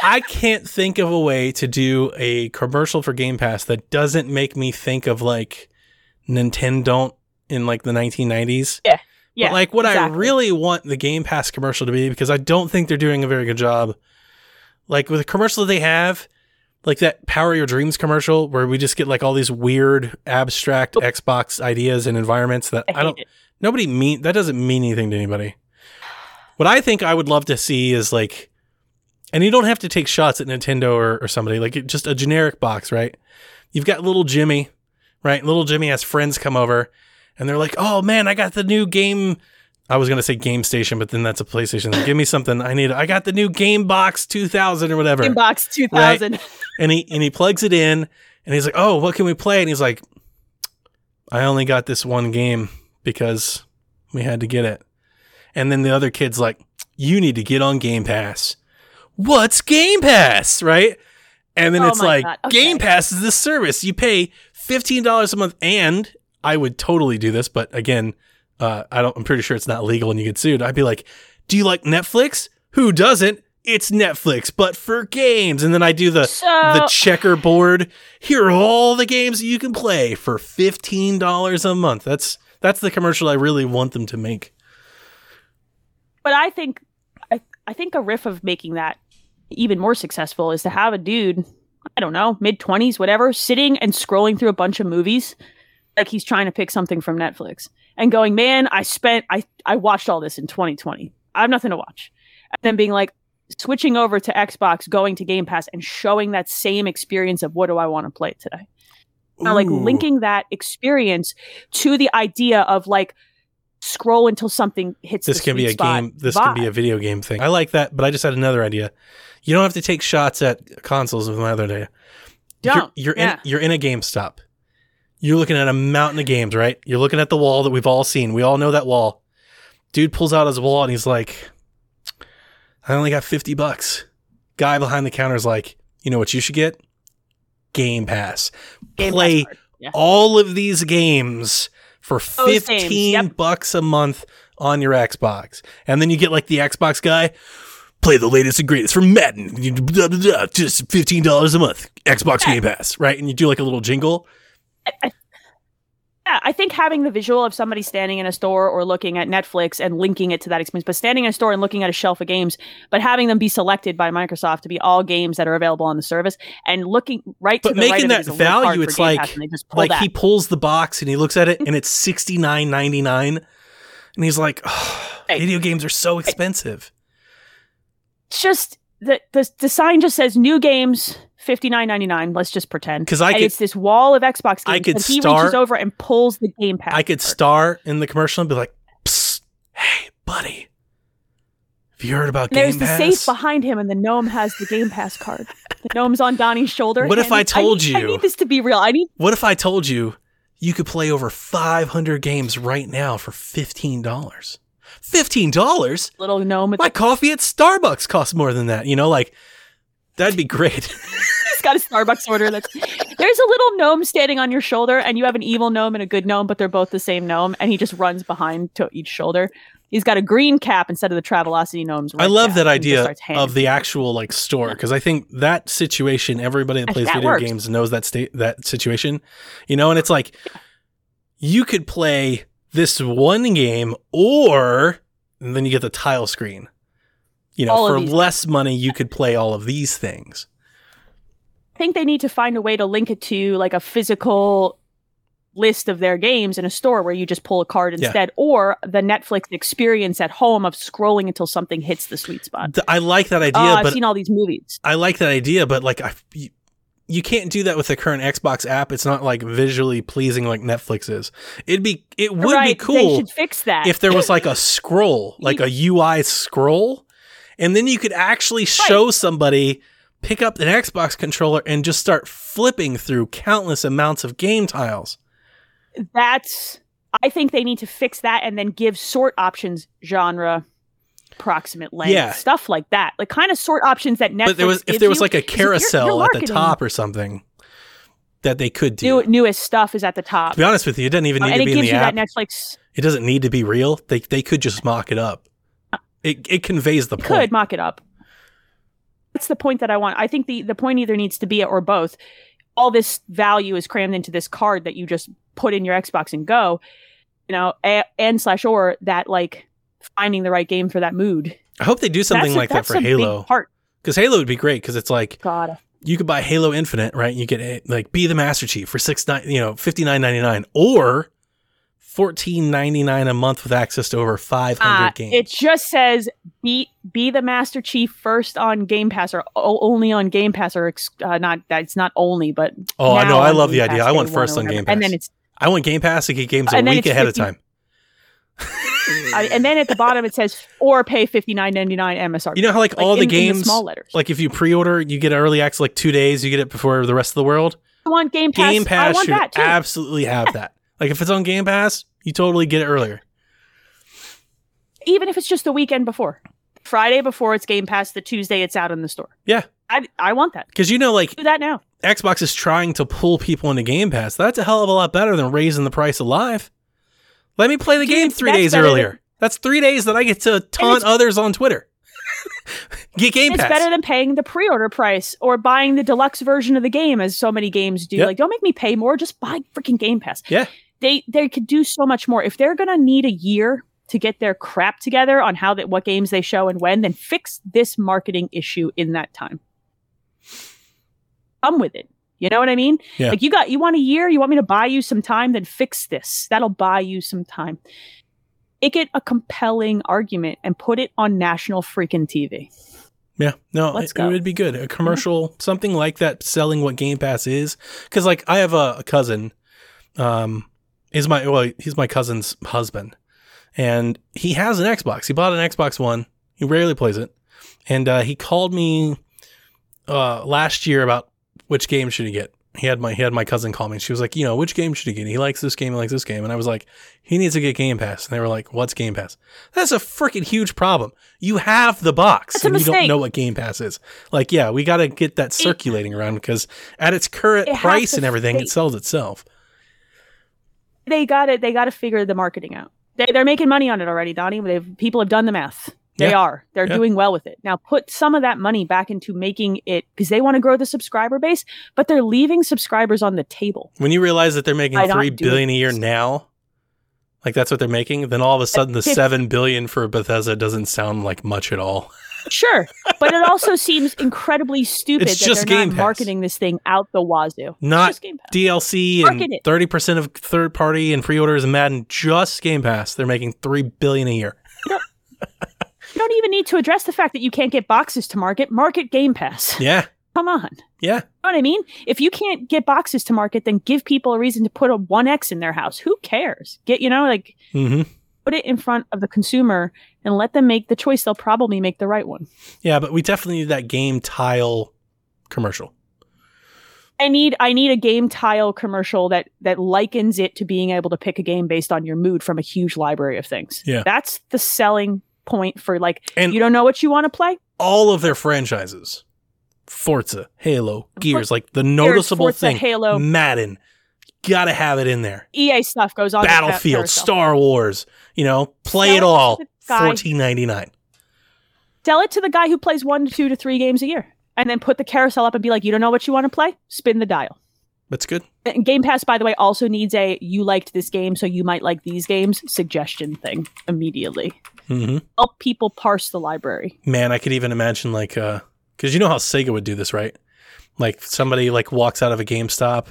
I can't think of a way to do a commercial for Game Pass that doesn't make me think of like Nintendo in like the 1990s. Yeah, but like what I really want the Game Pass commercial to be because I don't think they're doing a very good job. Like with the commercial that they have, like that Power Your Dreams commercial where we just get like all these weird abstract oh. Xbox ideas and environments that I I, don't it. nobody mean that doesn't mean anything to anybody. What I think I would love to see is like and you don't have to take shots at Nintendo or, or somebody, like it- just a generic box, right? You've got little Jimmy, right? Little Jimmy has friends come over and they're like, oh man, I got the new game. I was going to say Game Station, but then that's a PlayStation. Give me something. I need, I got the new Game Box 2000 or whatever. Gamebox 2000. And he, and he plugs it in and he's like, oh, what can we play? And he's like, I only got this one game because we had to get it. And then the other kid's like, you need to get on Game Pass. What's Game Pass? Right? And then Oh it's like. Okay. Game Pass is this service. You pay $15 a month. And I would totally do this, but again, uh, I don't, I'm pretty sure it's not legal and you get sued. I'd be like, do you like Netflix? Who doesn't? It's Netflix, but for games. And then I do the, So the checkerboard. Here are all the games that you can play for fifteen dollars a month. That's that's the commercial I really want them to make. but I think I, I think a riff of making that even more successful is to have a dude, I don't know, mid twenties, whatever, sitting and scrolling through a bunch of movies like he's trying to pick something from Netflix and going, Man, I spent I I watched all this in 2020. I have nothing to watch. And then being like switching over to Xbox, going to Game Pass and showing that same experience of what do I want to play today. Now, like linking that experience to the idea of like scroll until something hits this can be a game. This can be a video game thing. I like that, but I just had another idea. You don't have to take shots at consoles. With my other idea, Don't. You're, you're Yeah. in you're in a GameStop. You're looking at a mountain of games, right? You're looking at the wall that we've all seen. We all know that wall. Dude pulls out his wallet and he's like, "I only got fifty bucks." Guy behind the counter is like, "You know what you should get? Game Pass. Game Play card. Yeah. all of these games for Those games, 15 yep. bucks a month on your Xbox. And then you get like the Xbox guy, play the latest and greatest from Madden, just $15 a month, Xbox Game Pass, right? And you do like a little jingle. Yeah, I think having the visual of somebody standing in a store or looking at Netflix and linking it to that experience, but standing in a store and looking at a shelf of games, but having them be selected by Microsoft to be all games that are available on the service and looking right But to the right making it that is a little hard value, it's like, Pass, and they just pull like that. he pulls the box and he looks at it [LAUGHS] and it's sixty nine ninety nine, And he's like, oh, Hey. video games are so expensive. it's just the, the the sign just says new games fifty nine ninety nine. Let's just pretend 'Cause I could- it's this wall of Xbox games. I could and he start- reaches over and pulls the Game Pass. I could card. star in the commercial and be like, Psst, hey, buddy. Have you heard about And there's Game the safe behind him, and the gnome has the Game Pass card. The gnome's on Donnie's shoulder. What if I told I you- need this to be real. I need What if I told you you could play over 500 games right now for $15? $15? little gnome. My coffee at Starbucks costs more than that. You know, like, that'd be great. [LAUGHS] He's got a Starbucks order. That's there's a little gnome standing on your shoulder, and you have an evil gnome and a good gnome, but they're both the same gnome, and he just runs behind to each shoulder. He's got a green cap instead of the Travelocity gnomes. I love that and he just idea of the actual like store because I think that situation, everybody that plays that video works. games knows that state that situation, you know, and it's like you could play this one game or then you get the tile screen. You know, All for less money, you could [LAUGHS] play all of these things. I think they need to find a way to link it to like a physical list of their games in a store where you just pull a card Yeah. instead, or the Netflix experience at home of scrolling until something hits the sweet spot. I like that idea, Oh, I've seen all these movies. I like that idea, but like I, you, you can't do that with the current Xbox app. It's not like visually pleasing like Netflix is. It'd be it would right, be cool They should fix that. if there was like a [LAUGHS] scroll, like a UI scroll, and then you could actually show somebody pick up an Xbox controller and just start flipping through countless amounts of game tiles. That's. I think they need to fix that and then give sort options, genre, approximate length, Yeah. stuff like that. Like kind of sort options that Netflix. but there was if there was you, like a if you're- carousel you're at the top or something that they could do. New, newest stuff is at the top, to be honest with you, it doesn't even Uh, need and to be in the you app. that Netflix It doesn't need to be real. They they could just mock it up. It it conveys the point. could mock it up. That's the point that I want. I think the the point either needs to be it or both. All this value is crammed into this card that you just put in your Xbox and go. You know, a, and slash or that like finding the right game for that mood. I hope they do something That's a- like that for Halo. Because Halo would be great because it's like God, you could buy Halo Infinite, right? You get a- like be the Master Chief for six nine, you know, fifty nine ninety nine, or fourteen ninety nine a month with access to over five hundred uh, games. it just says be be the Master Chief first on Game Pass or o- only on Game Pass or ex- uh, not that it's not only but oh, I know. I love the Game idea. I want first on. Game Pass. and then it's I want Game Pass to get games a week ahead of time. And then at the bottom it says or pay fifty nine ninety nine MSRP. You know how like, Like, all the in- in games, small letters. like if you pre-order, you get early access like two days. You get it before the rest of the world. I want Game Pass. Game I Pass want should absolutely have that. Like if it's on Game Pass, you totally get it earlier. Even if it's just the weekend before. Friday before it's Game Pass, the Tuesday it's out in the store. Yeah. I, I want that. Because you know, like Do that now. Xbox is trying to pull people into Game Pass. That's a hell of a lot better than raising the price of live. Let me play the Dude, game three days better than- earlier. That's three days that I get to taunt others on Twitter. [LAUGHS] Get Game Pass. It's better than paying the pre-order price or buying the deluxe version of the game, as so many games do. Yep. Like, don't make me pay more. Just buy freaking Game Pass. Yeah. They they could do so much more. If they're gonna need a year to get their crap together on how that what games they show and when, then fix this marketing issue in that time. Come with it. You know what I mean? Yeah. Like you got you want a year, you want me to buy you some time, then fix this. That'll buy you some time. Make it a compelling argument and put it on national freaking TV. Yeah, no, it, it would be good. A commercial, something like that, selling what Game Pass is. Because like I have a, a cousin, um, is my well, he's my cousin's husband, and he has an Xbox. He bought an Xbox One. He rarely plays it, and uh, he called me uh, last year about which game should he get. He had my he had my cousin call me. She was like, you know, which game should he get? He likes this game. He likes this game. And I was like, he needs to get Game Pass. And they were like, what's Game Pass? That's a freaking huge problem. You have the box That's and you don't know what Game Pass is. Like, yeah, we got to get that circulating around because at its current It price and everything, it sells itself. They got it. They got to figure the marketing out. They, they're making money on it already, Donnie. They've, people have done the math. They Yeah. are. They're Yeah. doing well with it. Now put some of that money back into making it because they want to grow the subscriber base, but they're leaving subscribers on the table. When you realize that they're making three billion a year now, like that's what they're making, then all of a sudden the seven billion for Bethesda doesn't sound like much at all. Sure, but it also seems incredibly stupid It's that just they're Game not marketing this thing out the wazoo. Not just Game Pass. DLC Market and thirty percent of third party and pre-orders and Madden just Game Pass. They're making three billion a year. You don't even need to address the fact that you can't get boxes to market. Market Game Pass. Yeah, Come on. yeah. You know what I mean? If you can't get boxes to market, then give people a reason to put a 1X in their house. Who cares? Get, you know, like hmm put it in front of the consumer and let them make the choice. They'll probably make the right one. Yeah, but we definitely need that game tile commercial. I need I need a game tile commercial that that likens it to being able to pick a game based on your mood from a huge library of things. Yeah. That's the selling point for like And- you don't know what you want to play? All of their franchises Forza, Halo, Gears, like the noticeable Forza, thing. Halo. Madden, gotta have it in there. EA stuff goes on. Battlefield. Star Wars, you know, play Sell it all. to Fourteen ninety nine. Sell it to the guy who plays one to two to three games a year, and then put the carousel up and be like, "You don't know what you want to play? Spin the dial." That's good. And Game Pass, by the way, also needs a "you liked this game, so you might like these games" suggestion thing immediately. hmm Help people parse the library. Man, I could even imagine like, uh, because you know how Sega would do this, right? Like somebody like walks out of a GameStop.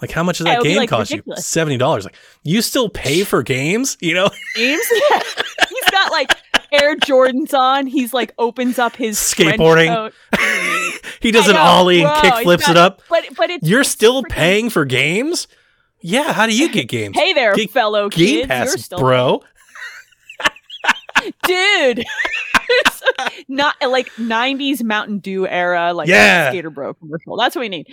Like, how much does that game like, cost ridiculous. you? Seventy dollars. Like, you still pay for games? You know, [LAUGHS] Games. Yeah. He's got like Air Jordans on. He's like opens up his Skateboarding. [LAUGHS] he does I an know, ollie and bro, kick flips got- it up. But but it's You're still paying for games? Yeah. How do you get games? Hey there, Ga- fellow Game kids. Pass, You're still bro. dude. [LAUGHS] Not like '90s Mountain Dew era, like Yeah. Skater Bro commercial. That's what we need.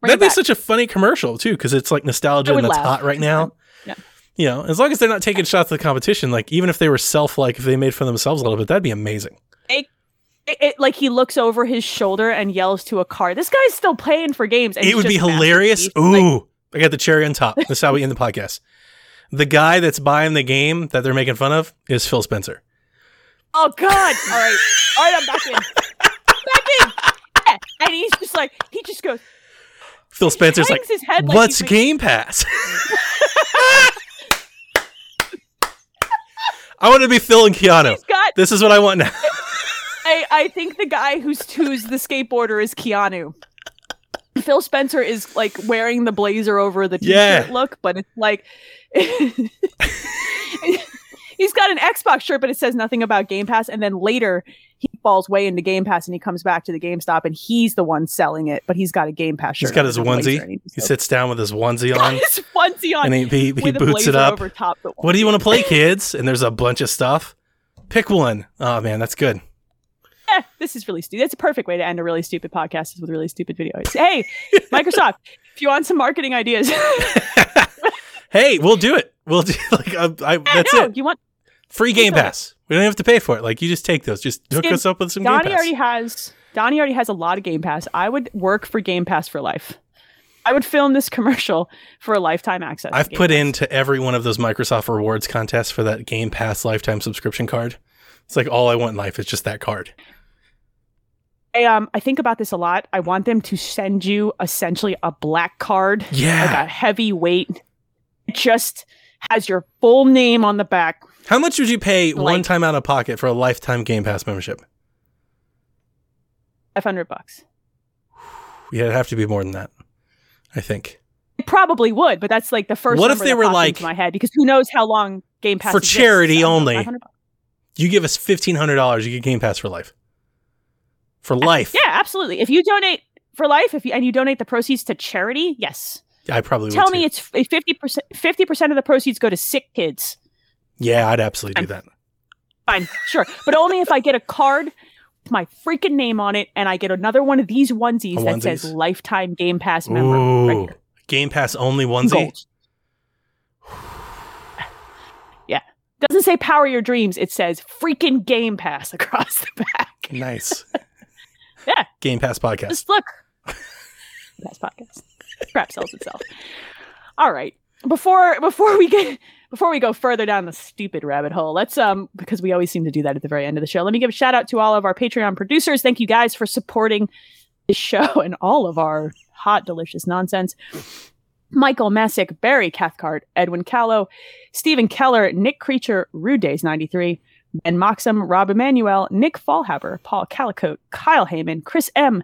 Bring That'd be back. such a funny commercial too, because it's like nostalgia and it's laugh. hot right now. [LAUGHS] Yeah. You know, as long as they're not taking shots at the competition, like even if they were self like if they made for themselves a little bit, that'd be amazing. It, it, like he looks over his shoulder and yells to a car. This guy's still playing for games. It would be hilarious. masterpiece. Like, Ooh, I got the cherry on top. This is how we end the podcast. The guy that's buying the game that they're making fun of is Phil Spencer. oh God! All right, all right, I'm back in. Back in. Yeah. And he's just like he just goes. Phil Spencer's like, his head like "What's he's like- Game Pass?" [LAUGHS] I want to be Phil and Keanu. Got. This is what I want now. [LAUGHS] I, I think the guy who's who's the skateboarder is Keanu. Phil Spencer is like wearing the blazer over the t-shirt Yeah. look, but it's like [LAUGHS] he's got an Xbox shirt, but it says nothing about Game Pass. And then later he falls way into Game Pass and he comes back to the GameStop and he's the one selling it, but he's got a Game Pass shirt. He's got his onesie. he sits down with his onesie on, his onesie on and he, he, he boots it up. over top. The What do you want to play, kids? And there's a bunch of stuff. Pick one. Oh man, that's good. [LAUGHS] eh, this is really stupid. It's a perfect way to end a really stupid podcast is with really stupid videos. Hey, [LAUGHS] Microsoft, if you want some marketing ideas, [LAUGHS] Hey, we'll do it. We'll do like I, I, that's no, it. You want Free Game. Pass. We don't have to pay for it. Like you just take those. Just hook us up with some Game Donnie Pass. already has Donnie already has a lot of Game Pass. I would work for Game Pass for life. I would film this [LAUGHS] commercial for a lifetime access. I've put Pass. into every one of those Microsoft rewards contests for that Game Pass lifetime subscription card. It's like all I want in life is just that card. I, um, I think about this a lot. I want them to send you essentially a black card, like Yeah. a heavy weight. Just has your full name on the back. How much would you pay Like- one time out of pocket for a lifetime Game Pass membership? Five hundred bucks. [SIGHS] Yeah, it'd have to be more than that. I think. It probably would, but that's like the first. What if they that were like- my head because who knows how long Game Pass For exists. charity I only. You give us fifteen hundred dollars, you get Game Pass for life. For life. Yeah, absolutely. If you donate for life, if you and you donate the proceeds to charity, yes. I probably would. Tell me too. it's fifty percent. Fifty percent of the proceeds go to sick kids. Yeah, I'd absolutely do I'm- that. Fine, sure, but only if I get a card with my freaking name on it, and I get another one of these onesies A that says "Lifetime Game Pass member." right Ooh. here. Game Pass only onesie. Gold. [SIGHS] yeah, doesn't say "Power Your Dreams." It says "Freaking Game Pass" [LAUGHS] across the back. Nice. [LAUGHS] Yeah. Game Pass podcast. Just look. Pass podcast. Crap sells itself. All right. Before before we get before we go further down the stupid rabbit hole, let's um because we always seem to do that at the very end of the show. Let me give a shout out to all of our Patreon producers. Thank you guys for supporting the show [LAUGHS] and all of our hot delicious nonsense. Michael Messick, Barry Cathcart, Edwin Callow, Stephen Keller, Nick Creature, Rude Days 93, Ben Moxham, Rob Emanuel, Nick Fallhaber, Paul Calicote, Kyle Heyman, Chris M,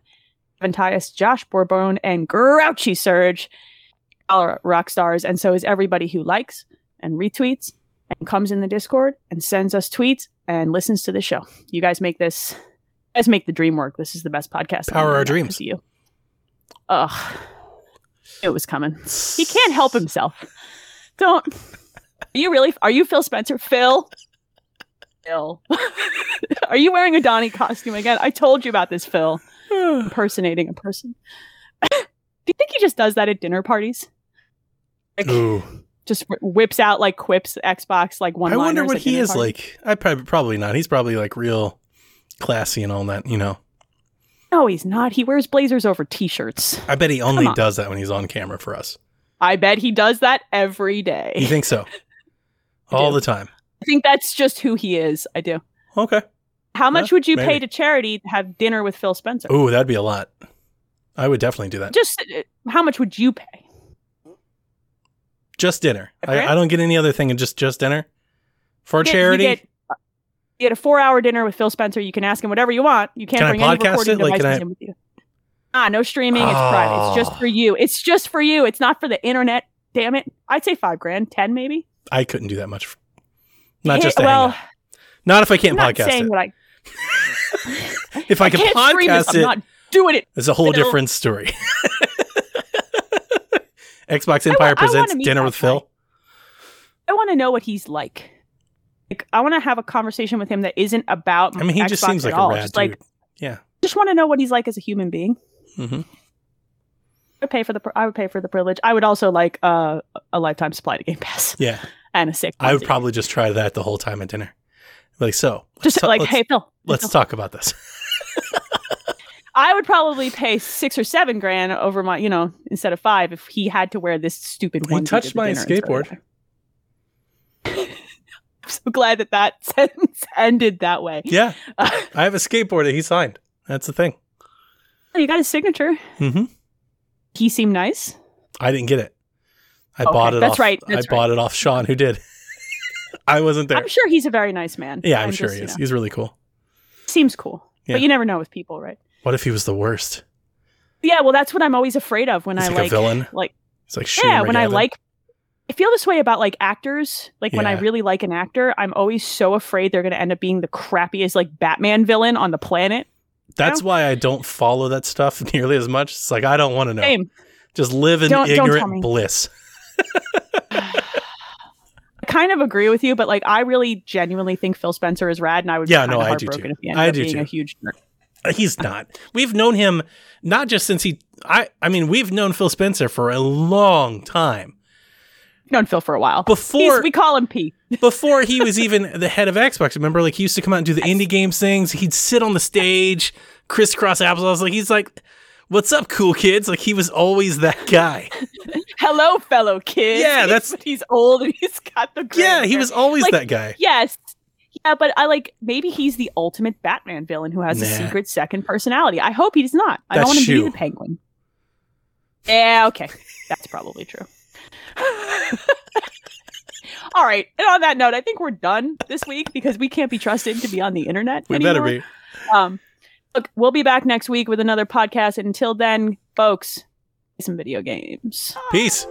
Evan Tyus, Josh Bourbon, and Grouchy Surge. All rock stars, and so is everybody who likes and retweets and comes in the Discord and sends us tweets and listens to the show. You guys make this, you guys make the dream work. This is the best podcast. Power our dreams. You. Ugh. It was coming. He can't help himself. Don't. Are you really? Are you Phil Spencer? Phil? Phil. [LAUGHS] are you wearing a Donnie costume again? I told you about this, Phil. [SIGHS] Impersonating a person. [LAUGHS] Do you think he just does that at dinner parties? Like, Ooh. Just whips out like quips, Xbox, like one. I wonder what he is like. I probably probably not. He's probably like real classy and all that, you know. No, he's not. He wears blazers over t-shirts. I bet he only on. does that when he's on camera for us. I bet he does that every day. You think so? [LAUGHS] All do. the time. I think that's just who he is. I do. Okay. How much Yeah, would you pay to charity to have dinner with Phil Spencer? Ooh, that'd be a lot. I would definitely do that. Just uh, how much would you pay? Just dinner. A I? I don't get any other thing and just just dinner for You get- you charity. get- You get a four-hour dinner with Phil Spencer. You can ask him whatever you want. You can't Can I bring any recording it? Like, can devices I- in with you. Ah, no streaming. It's private. It's just Oh. for you. It's just for you. It's not for the internet. Damn it. I'd say five grand, ten maybe. I couldn't do that much. For, not just to well. Not if I can't I'm podcast saying it. what I [LAUGHS] If I can stream this. podcast I'm it, not doing it. it's a whole different story. [LAUGHS] Xbox Empire presents dinner with guy. Phil. I want to know what he's like. Like, I want to have a conversation with him that isn't about. I mean, he Xbox just seems like a all. rad Just dude. like, yeah. just want to know what he's like as a human being. Mm-hmm. I would pay for the. I would pay for the privilege. I would also like uh, a lifetime supply to Game Pass Yeah. [LAUGHS] and a sick. I would probably just try that the whole time at dinner. Like, so just ta- like, hey Phil, let's Phil. talk about this. [LAUGHS] I would probably pay six or seven grand over my, you know, instead of five if he had to wear this stupid. one. He touched my dinner instead of skateboard. [LAUGHS] I'm so glad that that [LAUGHS] sentence ended that way. Yeah. Uh, [LAUGHS] I have a skateboard that he signed. That's the thing. you got his signature. Mm-hmm. He seemed nice. I didn't get it. I Okay, bought it that's off. right, I that's bought it off Sean, who did. I wasn't there. I'm sure he's a very nice man. yeah, I'm, sure just, he you know, He's really cool. seems cool, Yeah. but you never know with people, right? What if he was the worst? Yeah, well, that's what I'm always afraid of when He's I like a like, villain? like He's like yeah, when I like. I feel this way about like actors. Like when I really like an actor, I'm always so afraid they're going to end up being the crappiest like Batman villain on the planet. That's why I don't follow that stuff [LAUGHS] nearly as much. It's like I don't want to know. Same. Just live in Don't- don't ignorant bliss. [LAUGHS] I kind of agree with you, but like I really genuinely think Phil Spencer is rad, and I would Yeah, be no, I do heartbroken too. if he ended I up do being too. a huge nerd. He's not. We've known him not just since he. I. I mean, we've known Phil Spencer for a long time known Phil for a while. before He's- we call him P. [LAUGHS] before he was even the head of Xbox. Remember, like he used to come out and do the indie games things. He'd sit on the stage, crisscross applesauce. Like he's like, "What's up, cool kids?" Like he was always that guy. [LAUGHS] Hello, fellow kids. Yeah, that's- But [LAUGHS] he's old and he's got the Yeah, he hair. was always Like, that guy. Yes. Yeah, but I like maybe he's the ultimate Batman villain who has a secret second personality. I hope he's not. I don't want him to be the penguin. Yeah, okay. That's probably true. [LAUGHS] All right. And on that note, I think we're done this week because we can't be trusted to be on the internet. We anymore. better be. Um, look, we'll be back next week with another podcast. And until then, folks, play some video games. Peace.